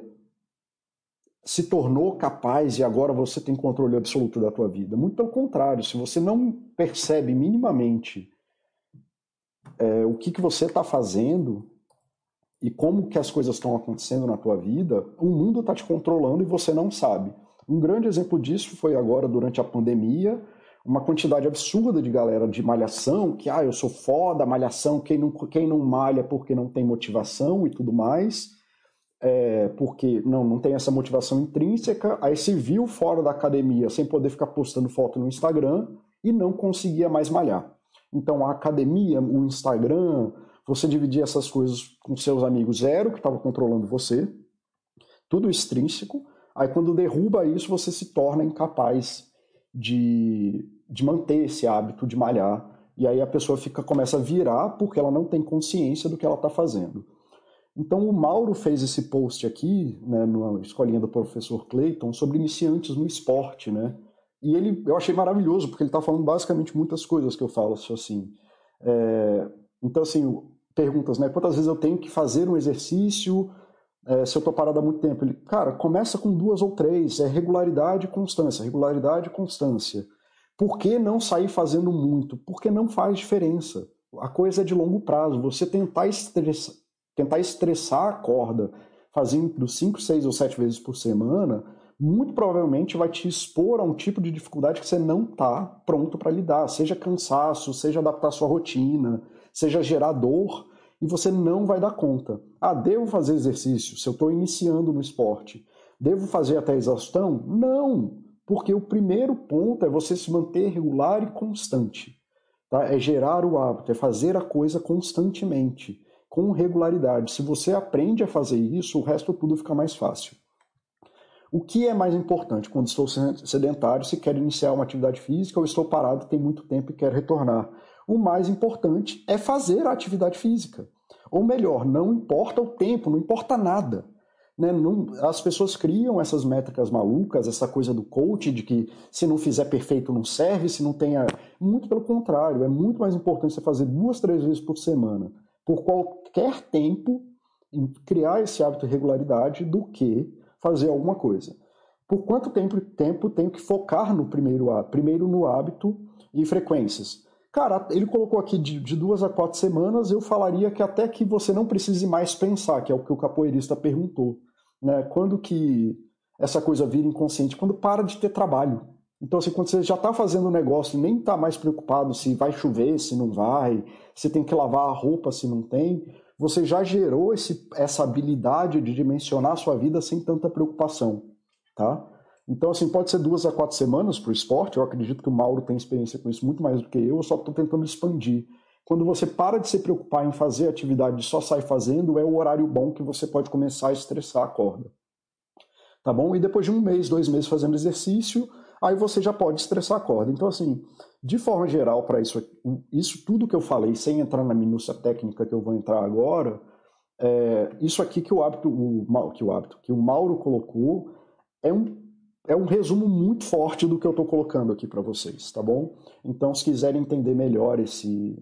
[SPEAKER 1] se tornou capaz e agora você tem controle absoluto da tua vida. Muito pelo contrário, se você não percebe minimamente é, o que, que você está fazendo e como que as coisas estão acontecendo na tua vida, o mundo está te controlando e você não sabe. Um grande exemplo disso foi agora durante a pandemia, uma quantidade absurda de galera de malhação, que ah, eu sou foda, malhação, quem não, quem não malha porque não tem motivação e tudo mais é, porque não, não tem essa motivação intrínseca, aí se viu fora da academia sem poder ficar postando foto no Instagram e não conseguia mais malhar. Então a academia, o Instagram, você dividia essas coisas com seus amigos zero, que estava controlando você, tudo extrínseco, aí quando derruba isso você se torna incapaz de, de manter esse hábito de malhar, e aí a pessoa fica começa a virar porque ela não tem consciência do que ela está fazendo. Então o Mauro fez esse post aqui, né, na escolinha do professor Clayton, sobre iniciantes no esporte, né? E ele, eu achei maravilhoso, porque ele está falando basicamente muitas coisas que eu falo assim. É, então, assim, perguntas, né? Quantas vezes eu tenho que fazer um exercício é, se eu estou parado há muito tempo? Ele, cara, começa com duas ou três, é regularidade e constância, regularidade e constância. Por que não sair fazendo muito? Porque não faz diferença. A coisa é de longo prazo. Você tentar estressar, tentar estressar a corda fazendo 5, 6 ou 7 vezes por semana, muito provavelmente vai te expor a um tipo de dificuldade que você não está pronto para lidar, seja cansaço, seja adaptar sua rotina, seja gerar dor, e você não vai dar conta. Ah, devo fazer exercício se eu estou iniciando no esporte? Devo fazer até exaustão? Não, porque o primeiro ponto é você se manter regular e constante. Tá? É gerar o hábito, é fazer a coisa constantemente com regularidade. Se você aprende a fazer isso, o resto tudo fica mais fácil. O que é mais importante quando estou sedentário, se quero iniciar uma atividade física ou estou parado tem muito tempo e quero retornar? O mais importante é fazer a atividade física. Ou melhor, não importa o tempo, não importa nada. Né? Não, as pessoas criam essas métricas malucas, essa coisa do coach, de que se não fizer perfeito não serve, se não tenha. Muito pelo contrário, é muito mais importante você fazer duas, três vezes por semana por qualquer tempo em criar esse hábito de regularidade do que fazer alguma coisa. Por quanto tempo, tempo tenho que focar no primeiro hábito? Primeiro no hábito e frequências. Cara, ele colocou aqui de, de, duas a quatro semanas, eu falaria que até que você não precise mais pensar, que é o que o capoeirista perguntou. Né? Quando que essa coisa vira inconsciente? Quando para de ter trabalho. Então, assim, quando você já está fazendo o negócio nem está mais preocupado se vai chover, se não vai, se tem que lavar a roupa, se não tem, você já gerou esse, essa habilidade de dimensionar a sua vida sem tanta preocupação, tá? Então, assim, pode ser duas a quatro semanas para o esporte, eu acredito que o Mauro tem experiência com isso muito mais do que eu, eu só estou tentando expandir. Quando você para de se preocupar em fazer atividade e só sai fazendo, é o horário bom que você pode começar a estressar a corda. Tá bom? E depois de um mês, dois meses fazendo exercício, aí você já pode estressar a corda. Então, assim, de forma geral, para isso, isso tudo que eu falei, sem entrar na minúcia técnica que eu vou entrar agora, é, isso aqui que o hábito, o, que o hábito, que o Mauro colocou, é um, é um resumo muito forte do que eu estou colocando aqui para vocês, tá bom? Então, se quiserem entender melhor esse,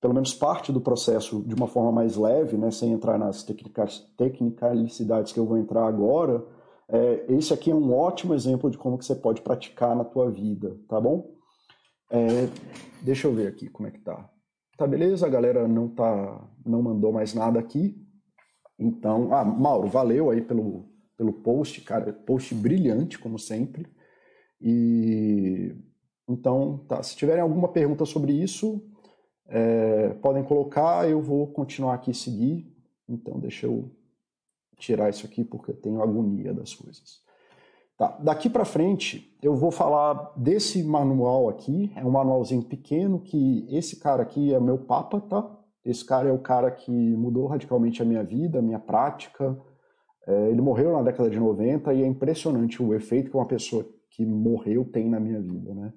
[SPEAKER 1] pelo menos parte do processo de uma forma mais leve, né, sem entrar nas tecnicalicidades que eu vou entrar agora, é, esse aqui é um ótimo exemplo de como que você pode praticar na tua vida, tá bom? É, deixa eu ver aqui como é que tá. Tá beleza, a galera não tá, não mandou mais nada aqui. Então, ah, Mauro, valeu aí pelo, pelo post, cara, post brilhante como sempre. E então, tá, se tiverem alguma pergunta sobre isso, é, podem colocar, eu vou continuar aqui seguir. Então, deixa eu tirar isso aqui porque eu tenho agonia das coisas. Tá, daqui para frente eu vou falar desse manual aqui, é um manualzinho pequeno que esse cara aqui é meu papa, tá? Esse cara é o cara que mudou radicalmente a minha vida, a minha prática. É, ele morreu na década de 90 e é impressionante o efeito que uma pessoa que morreu tem na minha vida, né?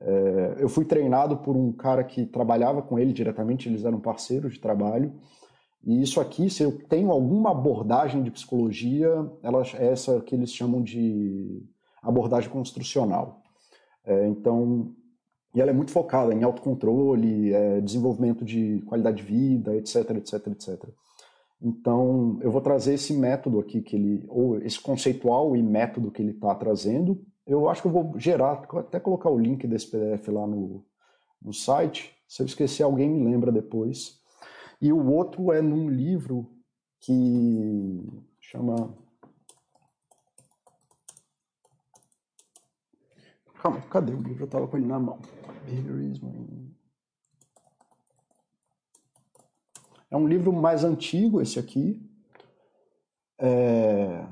[SPEAKER 1] É, eu fui treinado por um cara que trabalhava com ele diretamente, eles eram parceiros de trabalho, e isso aqui, se eu tenho alguma abordagem de psicologia, ela é essa que eles chamam de abordagem construcional. É, então, E ela é muito focada em autocontrole, é, desenvolvimento de qualidade de vida, etc, etc, etc. Então, eu vou trazer esse método aqui que ele, ou esse conceitual e método que ele está trazendo. Eu acho que eu vou gerar, até colocar o link desse PDF lá no, no site. Se eu esquecer, alguém me lembra depois. E o outro é num livro que chama. Calma, cadê o livro? Eu estava com ele na mão. É um livro mais antigo, esse aqui. É...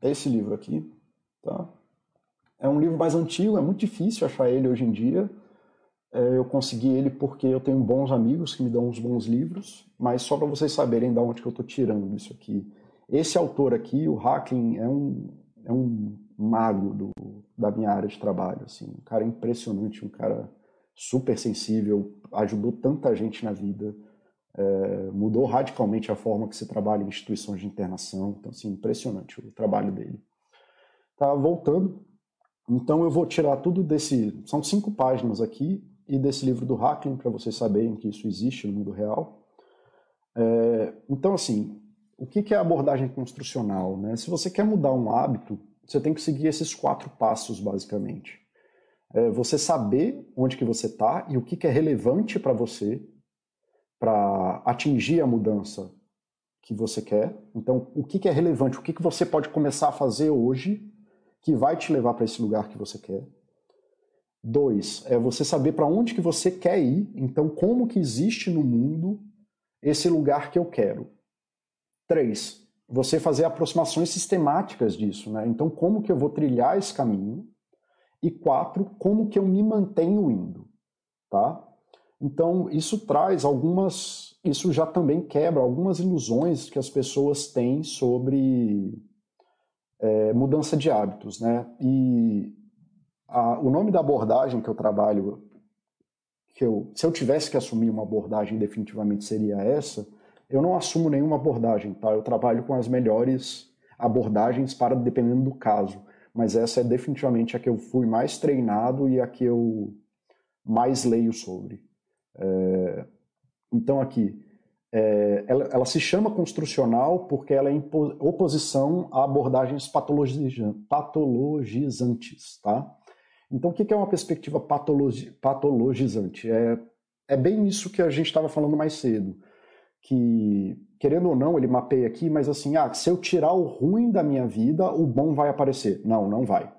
[SPEAKER 1] Esse livro aqui, tá? É um livro mais antigo, é muito difícil achar ele hoje em dia. É, eu consegui ele porque eu tenho bons amigos que me dão uns bons livros, mas só para vocês saberem de onde que eu estou tirando isso aqui. Esse autor aqui, o Hacking, é um, é um mago do, da minha área de trabalho. Assim, um cara impressionante, um cara super sensível, ajudou tanta gente na vida, é, mudou radicalmente a forma que se trabalha em instituições de internação. Então, assim, impressionante o trabalho dele. Tá voltando. Então, eu vou tirar tudo desse. São cinco páginas aqui, e desse livro do Hacklin, para vocês saberem que isso existe no mundo real. É, então, assim, o que é a abordagem construcional? Né? Se você quer mudar um hábito, você tem que seguir esses quatro passos, basicamente. É você saber onde que você está e o que, que é relevante para você para atingir a mudança que você quer. Então, o que, que é relevante, o que, que você pode começar a fazer hoje que vai te levar para esse lugar que você quer. Dois, é você saber para onde que você quer ir. Então, como que existe no mundo esse lugar que eu quero. Três, você fazer aproximações sistemáticas disso, né? Então, como que eu vou trilhar esse caminho? E quatro, como que eu me mantenho indo, tá? Então, isso traz algumas, isso já também quebra algumas ilusões que as pessoas têm sobre é, mudança de hábitos, né? E a, o nome da abordagem que eu trabalho, que eu, se eu tivesse que assumir uma abordagem, definitivamente seria essa, eu não assumo nenhuma abordagem, tá? Eu trabalho com as melhores abordagens para dependendo do caso, mas essa é definitivamente a que eu fui mais treinado e a que eu mais leio sobre. É... Então aqui, é... ela, ela, se chama construcional porque ela é em oposição a abordagens patologizantes, tá? Então o que é uma perspectiva patologi patologizante? É, é bem isso que a gente estava falando mais cedo que, querendo ou não, ele mapeia aqui, mas assim, ah, se eu tirar o ruim da minha vida, o bom vai aparecer. Não, não vai.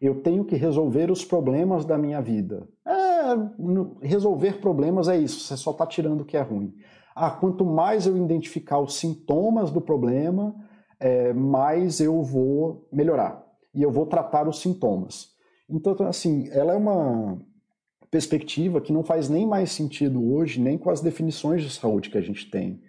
[SPEAKER 1] Eu tenho que resolver os problemas da minha vida. É, resolver problemas é isso, você só está tirando o que é ruim. Ah, quanto mais eu identificar os sintomas do problema, é, mais eu vou melhorar. E eu vou tratar os sintomas. Então, assim, ela é uma, perspectiva que não faz nem mais sentido hoje, nem com as definições de saúde que a gente tem.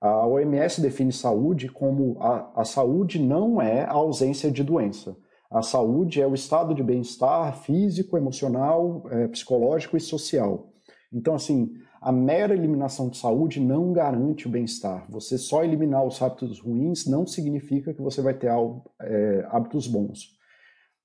[SPEAKER 1] A OMS define saúde como a, a saúde não é a ausência de doença. A saúde é o estado de bem-estar físico, emocional, é, psicológico e social. Então, assim, a mera eliminação de saúde não garante o bem-estar. Você só eliminar os hábitos ruins não significa que você vai ter é, hábitos bons.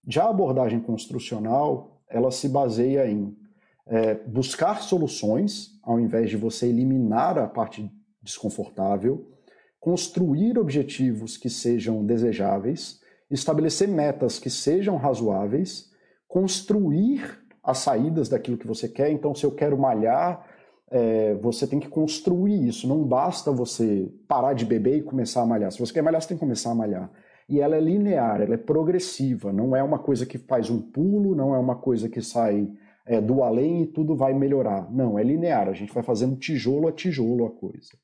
[SPEAKER 1] Já a abordagem construcional, ela se baseia em é, buscar soluções, ao invés de você eliminar a parte desconfortável, construir objetivos que sejam desejáveis, estabelecer metas que sejam razoáveis, construir as saídas daquilo que você quer. Então, se eu quero malhar, é, você tem que construir isso. Não basta você parar de beber e começar a malhar. Se você quer malhar, você tem que começar a malhar. E ela é linear, ela é progressiva. Não é uma coisa que faz um pulo, não é uma coisa que sai é, do além e tudo vai melhorar. Não, é linear, a gente vai fazendo tijolo a tijolo a coisa.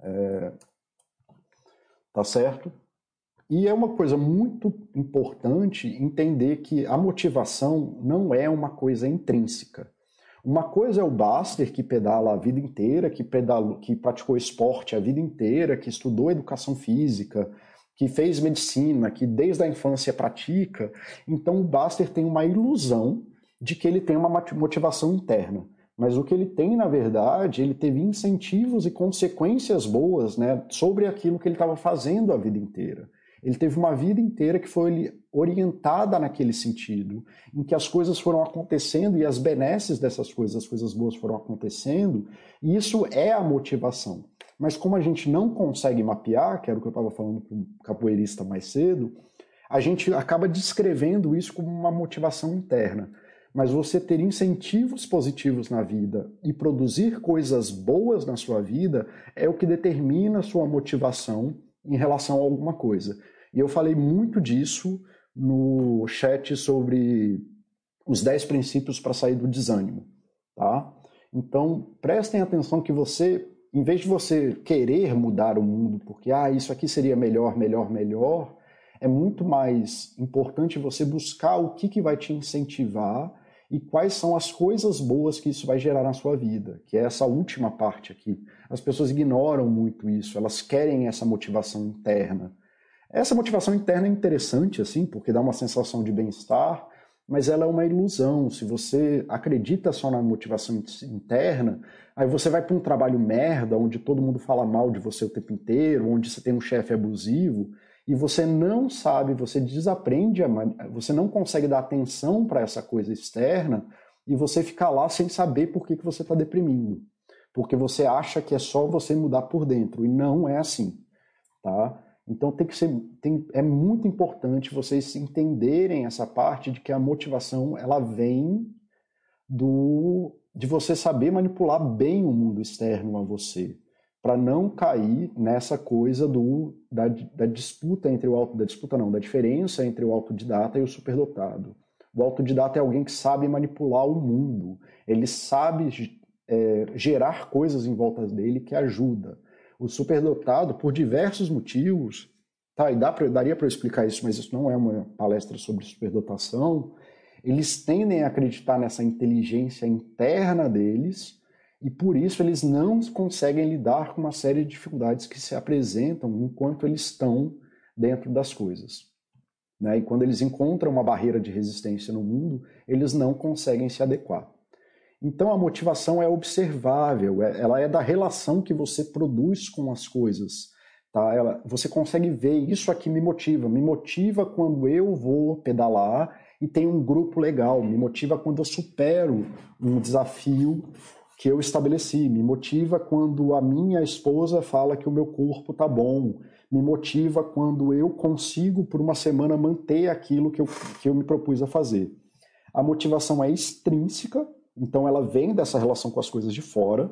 [SPEAKER 1] É, tá certo? E é uma coisa muito importante entender que a motivação não é uma coisa intrínseca. Uma coisa é o Baster, que pedala a vida inteira, que, pedalou, que praticou esporte a vida inteira, que estudou educação física, que fez medicina, que desde a infância pratica. Então o Baster tem uma ilusão de que ele tem uma motivação interna. Mas o que ele tem, na verdade, ele teve incentivos e consequências boas né, sobre aquilo que ele estava fazendo a vida inteira. Ele teve uma vida inteira que foi orientada naquele sentido, em que as coisas foram acontecendo e as benesses dessas coisas, as coisas boas foram acontecendo, e isso é a motivação. Mas como a gente não consegue mapear, que era o que eu estava falando com o capoeirista mais cedo, a gente acaba descrevendo isso como uma motivação interna. Mas você ter incentivos positivos na vida e produzir coisas boas na sua vida é o que determina a sua motivação em relação a alguma coisa. E eu falei muito disso no chat sobre os 10 princípios para sair do desânimo, tá? Então, prestem atenção que você, em vez de você querer mudar o mundo, porque ah, isso aqui seria melhor, melhor, melhor, é muito mais importante você buscar o que, que vai te incentivar e quais são as coisas boas que isso vai gerar na sua vida, que é essa última parte aqui. As pessoas ignoram muito isso, elas querem essa motivação interna. Essa motivação interna é interessante, assim, porque dá uma sensação de bem-estar, mas ela é uma ilusão. Se você acredita só na motivação interna, aí você vai para um trabalho merda, onde todo mundo fala mal de você o tempo inteiro, onde você tem um chefe abusivo, e você não sabe, você desaprende, você não consegue dar atenção para essa coisa externa e você fica lá sem saber por que, que você está deprimindo. Porque você acha que é só você mudar por dentro e não é assim, tá? Então tem que ser, tem, é muito importante vocês entenderem essa parte de que a motivação ela vem do de você saber manipular bem o mundo externo a você para não cair nessa coisa do, da, da, disputa entre o auto da disputa não, da diferença entre o autodidata e o superdotado. O autodidata é alguém que sabe manipular o mundo, ele sabe é, gerar coisas em volta dele que ajuda. O superdotado, por diversos motivos, tá, e dá pra, daria para explicar isso, mas isso não é uma palestra sobre superdotação, eles tendem a acreditar nessa inteligência interna deles e por isso eles não conseguem lidar com uma série de dificuldades que se apresentam enquanto eles estão dentro das coisas. Né? E quando eles encontram uma barreira de resistência no mundo, eles não conseguem se adequar. Então a motivação é observável, é, ela é da relação que você produz com as coisas. Tá? Ela, você consegue ver isso aqui me motiva, me motiva quando eu vou pedalar e tem um grupo legal, me motiva quando eu supero um desafio que eu estabeleci. Me motiva quando a minha esposa fala que o meu corpo tá bom. Me motiva quando eu consigo, por uma semana, manter aquilo que eu, que eu me propus a fazer. A motivação é extrínseca, então ela vem dessa relação com as coisas de fora.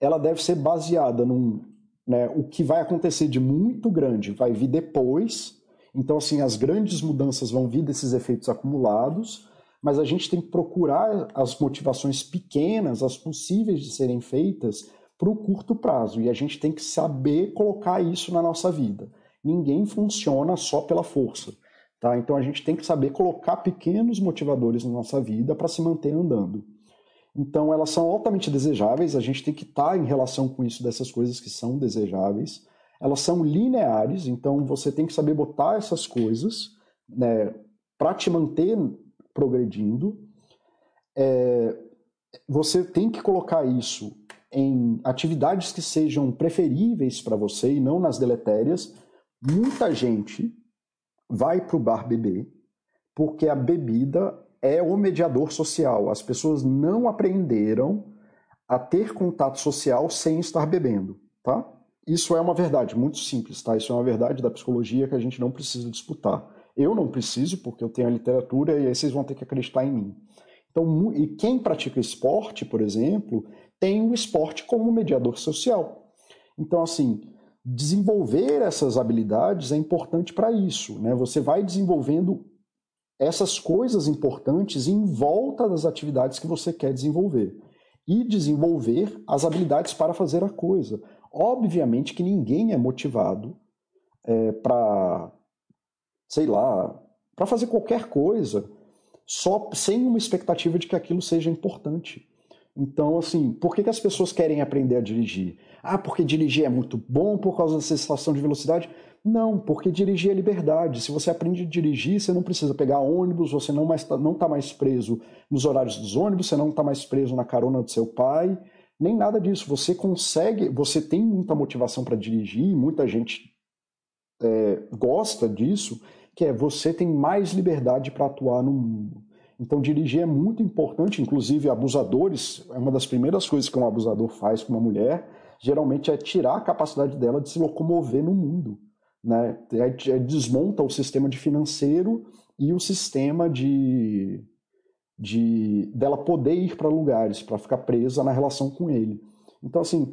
[SPEAKER 1] Ela deve ser baseada num. Né, o que vai acontecer de muito grande vai vir depois. Então, assim, as grandes mudanças vão vir desses efeitos acumulados mas a gente tem que procurar as motivações pequenas, as possíveis de serem feitas para o curto prazo, e a gente tem que saber colocar isso na nossa vida. Ninguém funciona só pela força. Tá? Então a gente tem que saber colocar pequenos motivadores na nossa vida para se manter andando. Então elas são altamente desejáveis, a gente tem que estar tá em relação com isso dessas coisas que são desejáveis. Elas são lineares, então você tem que saber botar essas coisas né, para te manter progredindo. É, você tem que colocar isso em atividades que sejam preferíveis para você e não nas deletérias. Muita gente vai para o bar beber porque a bebida é o mediador social. As pessoas não aprenderam a ter contato social sem estar bebendo, tá? Isso é uma verdade muito simples, tá? Isso é uma verdade da psicologia que a gente não precisa disputar. Eu não preciso, porque eu tenho a literatura e aí vocês vão ter que acreditar em mim. Então, e quem pratica esporte, por exemplo, tem o esporte como mediador social. Então, assim, desenvolver essas habilidades é importante para isso. Né? Você vai desenvolvendo essas coisas importantes em volta das atividades que você quer desenvolver. E desenvolver as habilidades para fazer a coisa. Obviamente que ninguém é motivado é, para sei lá, para fazer qualquer coisa, só sem uma expectativa de que aquilo seja importante. Então, assim, por que, que as pessoas querem aprender a dirigir? Ah, porque dirigir é muito bom por causa da sensação de velocidade? Não, porque dirigir é liberdade. Se você aprende a dirigir, você não precisa pegar ônibus, você não está não tá mais preso nos horários dos ônibus, você não está mais preso na carona do seu pai, nem nada disso. Você consegue, você tem muita motivação para dirigir, muita gente é, gosta disso, que é você tem mais liberdade para atuar no mundo. Então, dirigir é muito importante, inclusive abusadores, é uma das primeiras coisas que um abusador faz com uma mulher, geralmente é tirar a capacidade dela de se locomover no mundo. Né? É, é, desmonta o sistema de financeiro e o sistema de, de dela poder ir para lugares, para ficar presa na relação com ele. Então, assim,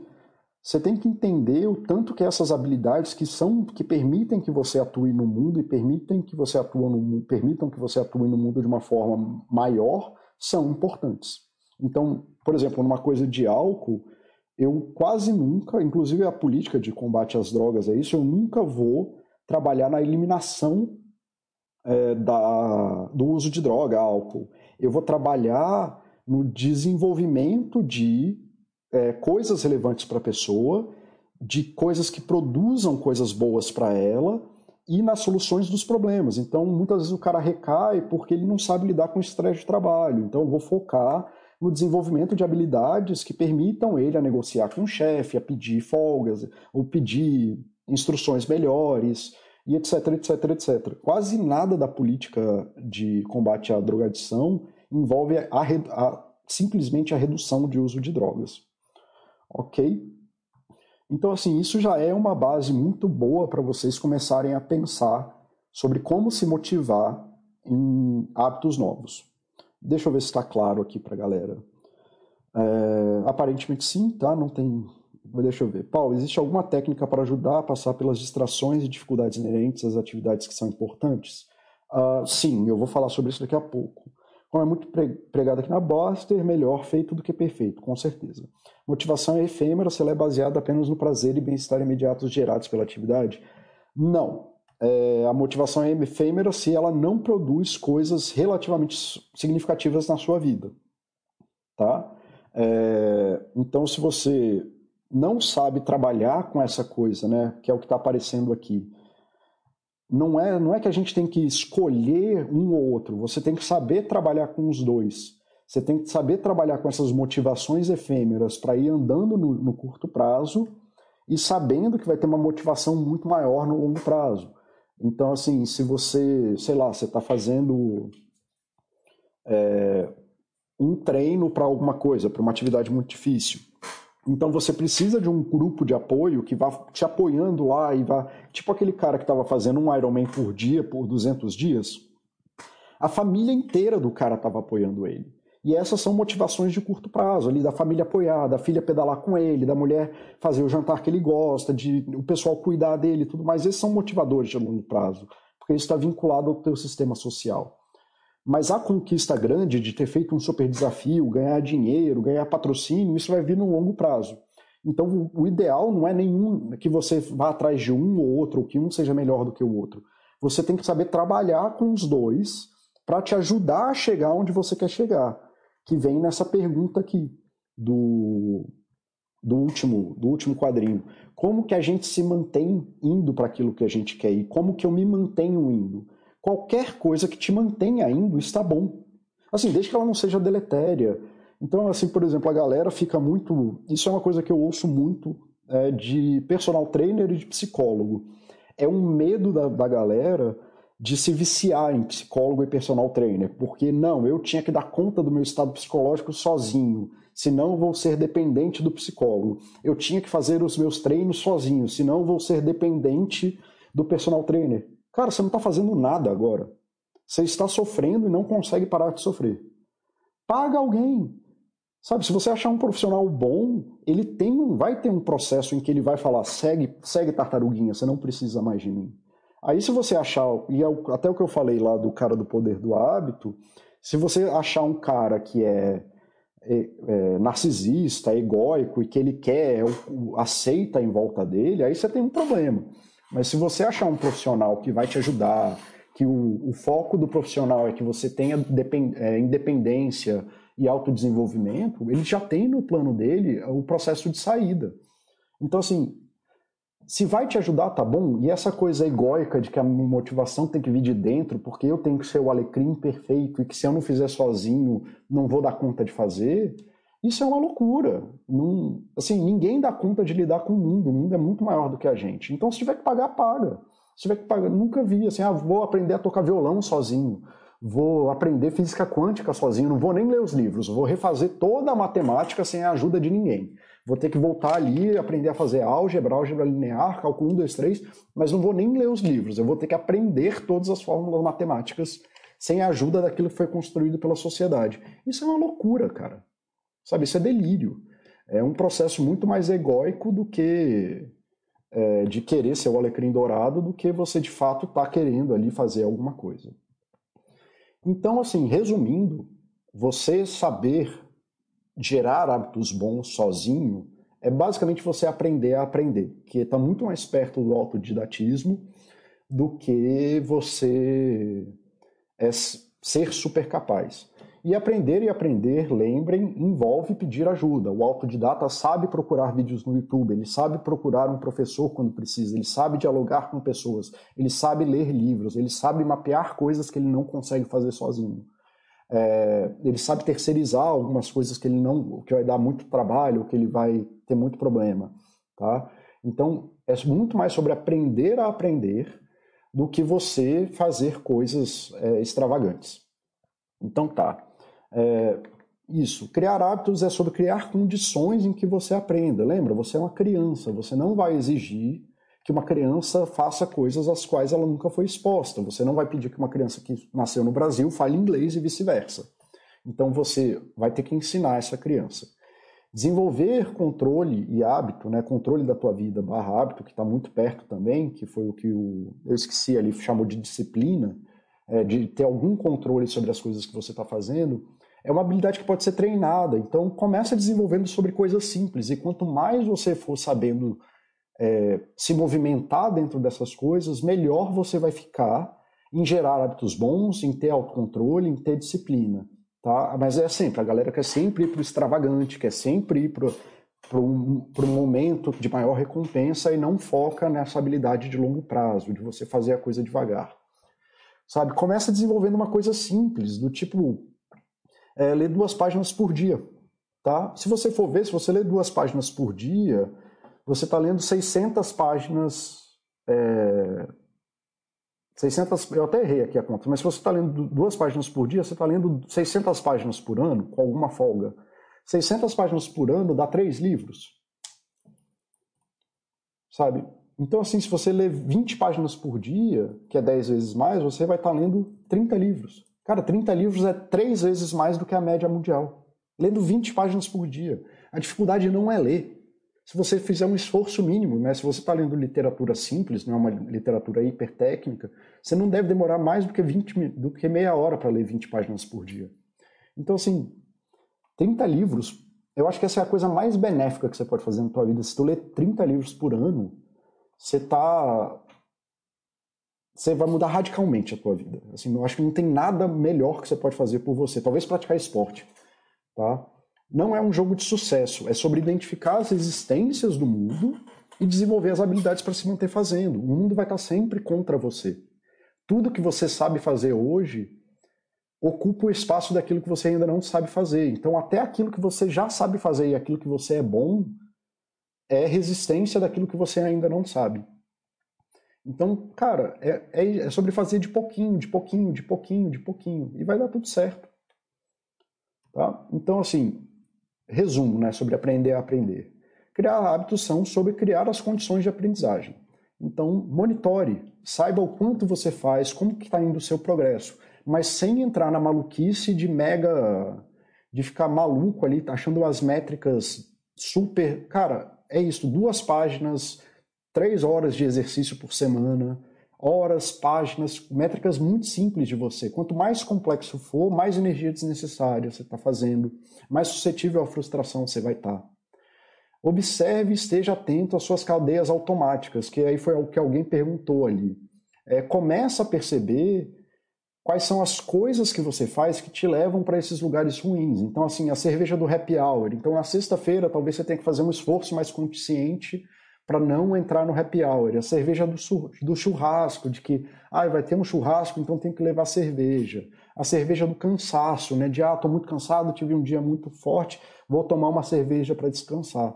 [SPEAKER 1] você tem que entender o tanto que essas habilidades que são que permitem que você atue no mundo e permitem que você atue no, permitam que você atue no mundo de uma forma maior são importantes. Então, por exemplo, numa coisa de álcool, eu quase nunca, inclusive a política de combate às drogas é isso, eu nunca vou trabalhar na eliminação é, da, do uso de droga, álcool. Eu vou trabalhar no desenvolvimento de é, coisas relevantes para a pessoa, de coisas que produzam coisas boas para ela e nas soluções dos problemas. Então, muitas vezes o cara recai porque ele não sabe lidar com estresse de trabalho. Então, eu vou focar no desenvolvimento de habilidades que permitam ele a negociar com o chefe, a pedir folgas, ou pedir instruções melhores, e etc, etc, etc. Quase nada da política de combate à drogadição envolve a, a, simplesmente a redução de uso de drogas. Ok? Então, assim, isso já é uma base muito boa para vocês começarem a pensar sobre como se motivar em hábitos novos. Deixa eu ver se está claro aqui para a galera. É, aparentemente sim, tá? Não tem. Deixa eu ver. Paulo, existe alguma técnica para ajudar a passar pelas distrações e dificuldades inerentes às atividades que são importantes? Uh, sim, eu vou falar sobre isso daqui a pouco. Como é muito pregado aqui na Boster, melhor feito do que perfeito, com certeza. Motivação é efêmera se ela é baseada apenas no prazer e bem-estar imediatos gerados pela atividade? Não é, a motivação é efêmera se ela não produz coisas relativamente significativas na sua vida. Tá? É, então, se você não sabe trabalhar com essa coisa, né, que é o que está aparecendo aqui, não é, não é que a gente tem que escolher um ou outro, você tem que saber trabalhar com os dois. Você tem que saber trabalhar com essas motivações efêmeras para ir andando no, no curto prazo e sabendo que vai ter uma motivação muito maior no longo prazo. Então, assim, se você, sei lá, você está fazendo é, um treino para alguma coisa, para uma atividade muito difícil, então você precisa de um grupo de apoio que vá te apoiando lá e vá. Tipo aquele cara que estava fazendo um Ironman por dia, por 200 dias. A família inteira do cara estava apoiando ele. E essas são motivações de curto prazo, ali da família apoiar, da filha pedalar com ele, da mulher fazer o jantar que ele gosta, de o pessoal cuidar dele tudo mais. Esses são motivadores de longo prazo, porque isso está vinculado ao teu sistema social. Mas a conquista grande de ter feito um super desafio, ganhar dinheiro, ganhar patrocínio, isso vai vir no longo prazo. Então, o ideal não é nenhum que você vá atrás de um ou outro, ou que um seja melhor do que o outro. Você tem que saber trabalhar com os dois para te ajudar a chegar onde você quer chegar que vem nessa pergunta aqui do, do último do último quadrinho. Como que a gente se mantém indo para aquilo que a gente quer e como que eu me mantenho indo? Qualquer coisa que te mantenha indo está bom. Assim, desde que ela não seja deletéria. Então, assim, por exemplo, a galera fica muito. Isso é uma coisa que eu ouço muito é, de personal trainer e de psicólogo. É um medo da, da galera de se viciar em psicólogo e personal trainer, porque não, eu tinha que dar conta do meu estado psicológico sozinho, senão vou ser dependente do psicólogo. Eu tinha que fazer os meus treinos sozinho, senão vou ser dependente do personal trainer. Cara, você não está fazendo nada agora. Você está sofrendo e não consegue parar de sofrer. Paga alguém. Sabe, se você achar um profissional bom, ele tem vai ter um processo em que ele vai falar: segue, segue tartaruguinha, você não precisa mais de mim. Aí, se você achar, e é até o que eu falei lá do cara do poder do hábito, se você achar um cara que é, é, é narcisista, egóico e que ele quer, aceita em volta dele, aí você tem um problema. Mas se você achar um profissional que vai te ajudar, que o, o foco do profissional é que você tenha depend, é, independência e autodesenvolvimento, ele já tem no plano dele o processo de saída. Então, assim, se vai te ajudar, tá bom. E essa coisa egóica de que a motivação tem que vir de dentro, porque eu tenho que ser o alecrim perfeito e que se eu não fizer sozinho, não vou dar conta de fazer, isso é uma loucura. Não, assim, ninguém dá conta de lidar com o mundo. O mundo é muito maior do que a gente. Então, se tiver que pagar, paga. Se tiver que pagar, nunca vi assim, ah, vou aprender a tocar violão sozinho, vou aprender física quântica sozinho, não vou nem ler os livros, vou refazer toda a matemática sem a ajuda de ninguém. Vou ter que voltar ali, aprender a fazer álgebra, álgebra linear, cálculo 1, 2, 3, mas não vou nem ler os livros, eu vou ter que aprender todas as fórmulas matemáticas sem a ajuda daquilo que foi construído pela sociedade. Isso é uma loucura, cara. Sabe, isso é delírio. É um processo muito mais egóico do que é, de querer ser o alecrim dourado do que você de fato está querendo ali fazer alguma coisa. Então, assim, resumindo, você saber gerar hábitos bons sozinho é basicamente você aprender a aprender, que está muito mais perto do autodidatismo do que você é ser super capaz. E aprender e aprender, lembrem, envolve pedir ajuda. O autodidata sabe procurar vídeos no YouTube, ele sabe procurar um professor quando precisa, ele sabe dialogar com pessoas, ele sabe ler livros, ele sabe mapear coisas que ele não consegue fazer sozinho. É, ele sabe terceirizar algumas coisas que ele não, que vai dar muito trabalho, que ele vai ter muito problema, tá? Então é muito mais sobre aprender a aprender do que você fazer coisas é, extravagantes. Então tá. É, isso. Criar hábitos é sobre criar condições em que você aprenda. Lembra? Você é uma criança. Você não vai exigir que uma criança faça coisas às quais ela nunca foi exposta. Você não vai pedir que uma criança que nasceu no Brasil fale inglês e vice-versa. Então você vai ter que ensinar essa criança. Desenvolver controle e hábito, né, controle da tua vida barra hábito, que está muito perto também, que foi o que o, eu esqueci ali, chamou de disciplina, é, de ter algum controle sobre as coisas que você está fazendo, é uma habilidade que pode ser treinada. Então, começa desenvolvendo sobre coisas simples. E quanto mais você for sabendo é, se movimentar dentro dessas coisas, melhor você vai ficar em gerar hábitos bons, em ter autocontrole, em ter disciplina. Tá? Mas é sempre, a galera quer sempre ir para o extravagante, quer sempre ir para um, momento de maior recompensa e não foca nessa habilidade de longo prazo, de você fazer a coisa devagar. Sabe? Começa desenvolvendo uma coisa simples, do tipo é, ler duas páginas por dia. Tá? Se você for ver, se você ler duas páginas por dia, você está lendo 600 páginas é, 600, eu até errei aqui a conta, mas se você está lendo duas páginas por dia, você está lendo 600 páginas por ano, com alguma folga. 600 páginas por ano dá três livros. Sabe? Então, assim, se você lê 20 páginas por dia, que é 10 vezes mais, você vai estar tá lendo 30 livros. Cara, 30 livros é três vezes mais do que a média mundial. Lendo 20 páginas por dia. A dificuldade não é ler se você fizer um esforço mínimo, né? se você está lendo literatura simples, não é uma literatura hipertécnica, você não deve demorar mais do que, 20, do que meia hora para ler 20 páginas por dia. Então, assim, 30 livros, eu acho que essa é a coisa mais benéfica que você pode fazer na tua vida. Se tu ler 30 livros por ano, você tá você vai mudar radicalmente a tua vida. Assim, eu acho que não tem nada melhor que você pode fazer por você. Talvez praticar esporte, tá? não é um jogo de sucesso, é sobre identificar as existências do mundo e desenvolver as habilidades para se manter fazendo. O mundo vai estar sempre contra você. Tudo que você sabe fazer hoje ocupa o espaço daquilo que você ainda não sabe fazer. Então, até aquilo que você já sabe fazer e aquilo que você é bom é resistência daquilo que você ainda não sabe. Então, cara, é, é, é sobre fazer de pouquinho, de pouquinho, de pouquinho, de pouquinho. E vai dar tudo certo. Tá? Então, assim, resumo né, sobre aprender a aprender. Criar hábitos são sobre criar as condições de aprendizagem. Então, monitore, saiba o quanto você faz, como que está indo o seu progresso, mas sem entrar na maluquice de mega, de ficar maluco ali, tá achando as métricas super... Cara, é isso, duas páginas, três horas de exercício por semana, horas, páginas, métricas muito simples de você. Quanto mais complexo for, mais energia desnecessária você está fazendo, mais suscetível à frustração você vai estar. Tá. Observe e esteja atento às suas cadeias automáticas, que aí foi o que alguém perguntou ali. É, começa a perceber quais são as coisas que você faz que te levam para esses lugares ruins. Então, assim, a cerveja do happy hour. Então, na sexta-feira, talvez você tenha que fazer um esforço mais consciente para não entrar no happy hour. A cerveja do, do churrasco, de que ah, vai ter um churrasco, então tem que levar cerveja. A cerveja do cansaço, né? De ah, estou muito cansado, tive um dia muito forte, vou tomar uma cerveja para descansar.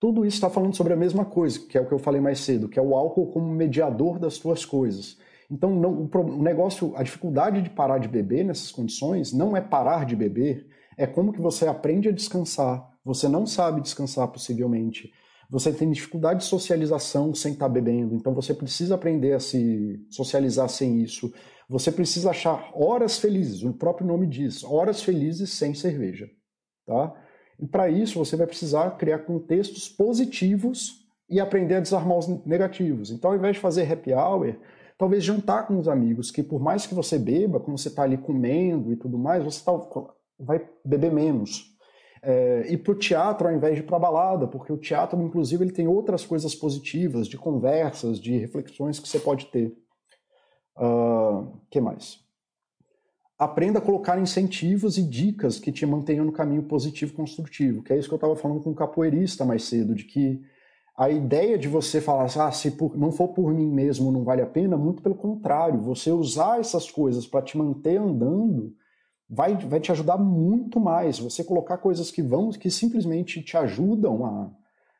[SPEAKER 1] Tudo isso está falando sobre a mesma coisa, que é o que eu falei mais cedo, que é o álcool como mediador das tuas coisas. Então, não, o, negócio, a dificuldade de parar de beber nessas condições não é parar de beber, é como que você aprende a descansar. Você não sabe descansar possivelmente. Você tem dificuldade de socialização sem estar tá bebendo, então você precisa aprender a se socializar sem isso. Você precisa achar horas felizes, o próprio nome diz, horas felizes sem cerveja, tá? E para isso você vai precisar criar contextos positivos e aprender a desarmar os negativos. Então, ao invés de fazer happy hour, talvez jantar com os amigos, que por mais que você beba, quando você está ali comendo e tudo mais, você tá, vai beber menos. É, ir para o teatro ao invés de ir para a balada, porque o teatro, inclusive, ele tem outras coisas positivas, de conversas, de reflexões que você pode ter. Uh, que mais? aprenda a colocar incentivos e dicas que te mantenham no caminho positivo construtivo, que é isso que eu estava falando com o capoeirista mais cedo, de que a ideia de você falar assim, ah, se por, não for por mim mesmo não vale a pena, muito pelo contrário, você usar essas coisas para te manter andando vai, vai te ajudar muito mais. Você colocar coisas que vão, que simplesmente te ajudam a.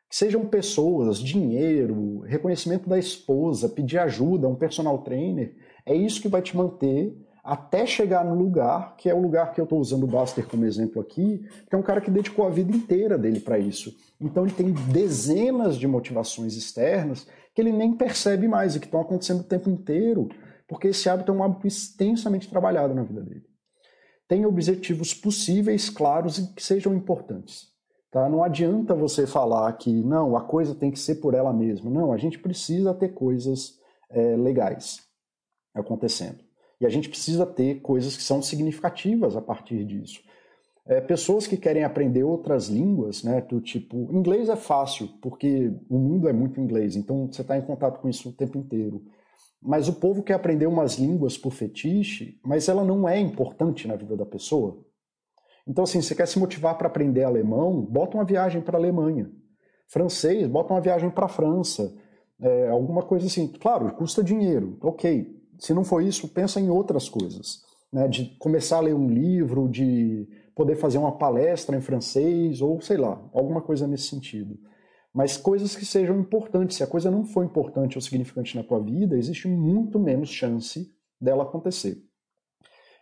[SPEAKER 1] Que sejam pessoas, dinheiro, reconhecimento da esposa, pedir ajuda, um personal trainer, é isso que vai te manter até chegar no lugar, que é o lugar que eu estou usando o Buster como exemplo aqui, que é um cara que dedicou a vida inteira dele para isso. Então ele tem dezenas de motivações externas que ele nem percebe mais e que estão acontecendo o tempo inteiro, porque esse hábito é um hábito extensamente trabalhado na vida dele. Tem objetivos possíveis, claros e que sejam importantes. Tá? Não adianta você falar que não, a coisa tem que ser por ela mesma. Não, a gente precisa ter coisas é, legais acontecendo. E a gente precisa ter coisas que são significativas a partir disso. É, pessoas que querem aprender outras línguas, né, do tipo, inglês é fácil, porque o mundo é muito inglês, então você está em contato com isso o tempo inteiro. Mas o povo quer aprender umas línguas por fetiche, mas ela não é importante na vida da pessoa. Então, assim, você quer se motivar para aprender alemão, bota uma viagem para a Alemanha. Francês, bota uma viagem para a França. É, alguma coisa assim. Claro, custa dinheiro, ok. Se não for isso, pensa em outras coisas. Né? De começar a ler um livro, de poder fazer uma palestra em francês, ou sei lá, alguma coisa nesse sentido. Mas coisas que sejam importantes. Se a coisa não for importante ou significante na tua vida, existe muito menos chance dela acontecer.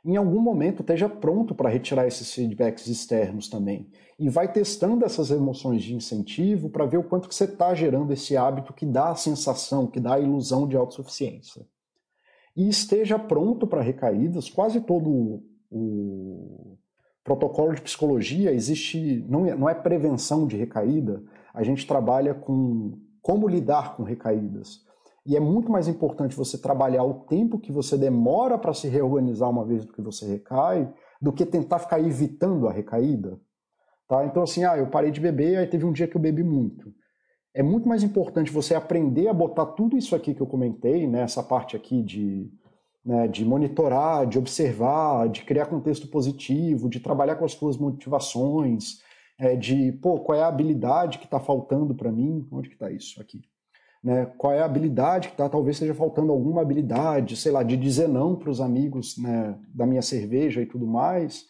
[SPEAKER 1] Em algum momento, esteja pronto para retirar esses feedbacks externos também. E vai testando essas emoções de incentivo para ver o quanto que você está gerando esse hábito que dá a sensação, que dá a ilusão de autossuficiência e esteja pronto para recaídas. Quase todo o protocolo de psicologia existe, não é, não é prevenção de recaída, a gente trabalha com como lidar com recaídas. E é muito mais importante você trabalhar o tempo que você demora para se reorganizar uma vez que você recai, do que tentar ficar evitando a recaída. Tá? Então, assim, ah, eu parei de beber, aí teve um dia que eu bebi muito é muito mais importante você aprender a botar tudo isso aqui que eu comentei, né, essa parte aqui de, né, de monitorar, de observar, de criar contexto positivo, de trabalhar com as suas motivações, é, de, pô, qual é a habilidade que está faltando para mim? Onde que está isso aqui? Né, qual é a habilidade que está, talvez esteja faltando alguma habilidade, sei lá, de dizer não para os amigos né, da minha cerveja e tudo mais,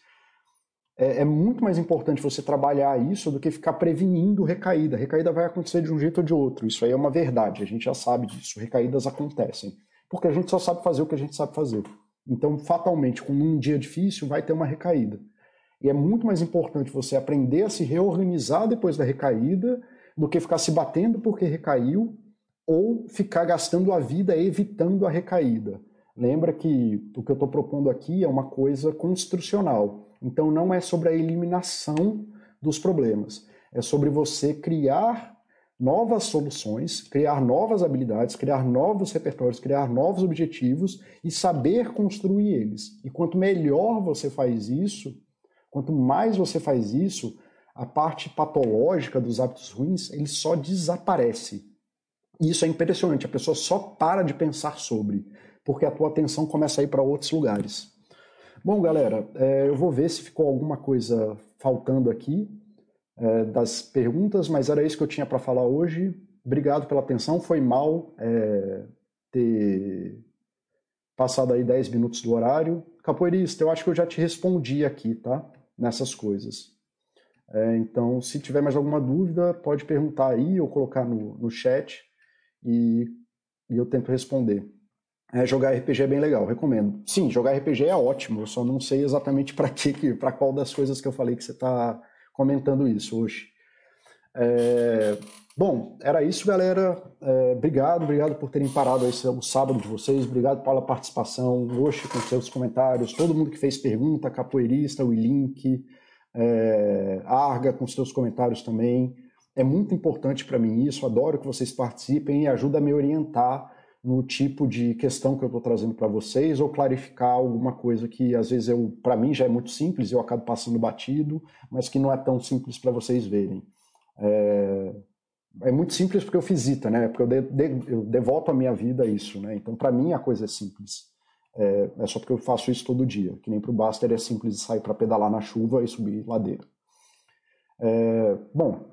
[SPEAKER 1] é, é, muito mais importante você trabalhar isso do que ficar prevenindo recaída. Recaída vai acontecer de um jeito ou de outro. Isso aí é uma verdade, a gente já sabe disso. Recaídas acontecem. Porque a gente só sabe fazer o que a gente sabe fazer. Então, fatalmente, com um dia difícil, vai ter uma recaída. E é muito mais importante você aprender a se reorganizar depois da recaída do que ficar se batendo porque recaiu ou ficar gastando a vida evitando a recaída. Lembra que o que eu estou propondo aqui é uma coisa construcional. Então não é sobre a eliminação dos problemas, é sobre você criar novas soluções, criar novas habilidades, criar novos repertórios, criar novos objetivos e saber construir eles. E quanto melhor você faz isso, quanto mais você faz isso, a parte patológica dos hábitos ruins, ele só desaparece. E isso é impressionante, a pessoa só para de pensar sobre, porque a tua atenção começa a ir para outros lugares. Bom, galera, é, eu vou ver se ficou alguma coisa faltando aqui é, das perguntas, mas era isso que eu tinha para falar hoje. Obrigado pela atenção. Foi mal é, ter passado aí 10 minutos do horário. Capoeirista, eu acho que eu já te respondi aqui, tá? Nessas coisas. É, então, se tiver mais alguma dúvida, pode perguntar aí ou colocar no, no chat e, e eu tento responder. É, jogar RPG é bem legal, recomendo. Sim, jogar RPG é ótimo, eu só não sei exatamente para que, para qual das coisas que eu falei que você está comentando isso hoje. É, bom, era isso, galera. É, obrigado, obrigado por terem parado esse o sábado de vocês. Obrigado pela participação, hoje com seus comentários, todo mundo que fez pergunta, capoeirista, o link, é, Arga com seus comentários também. É muito importante para mim isso. Adoro que vocês participem e ajuda a me orientar no tipo de questão que eu estou trazendo para vocês ou clarificar alguma coisa que às vezes eu para mim já é muito simples eu acabo passando batido, mas que não é tão simples para vocês verem. É, é, muito simples porque eu fiz ITA, né? Porque eu, de, de, eu devoto a minha vida a isso, né? Então para mim a coisa é simples. É, é, só porque eu faço isso todo dia. Que nem para o Baster é simples sair para pedalar na chuva e subir ladeira. É, bom,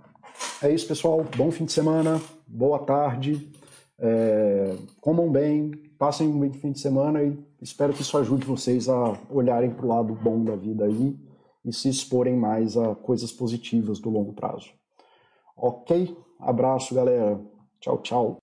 [SPEAKER 1] é isso, pessoal. Bom fim de semana, boa tarde. É, comam bem, passem um bom fim de semana e espero que isso ajude vocês a olharem para o lado bom da vida aí e se exporem mais a coisas positivas do longo prazo. Ok? Abraço, galera. Tchau, tchau.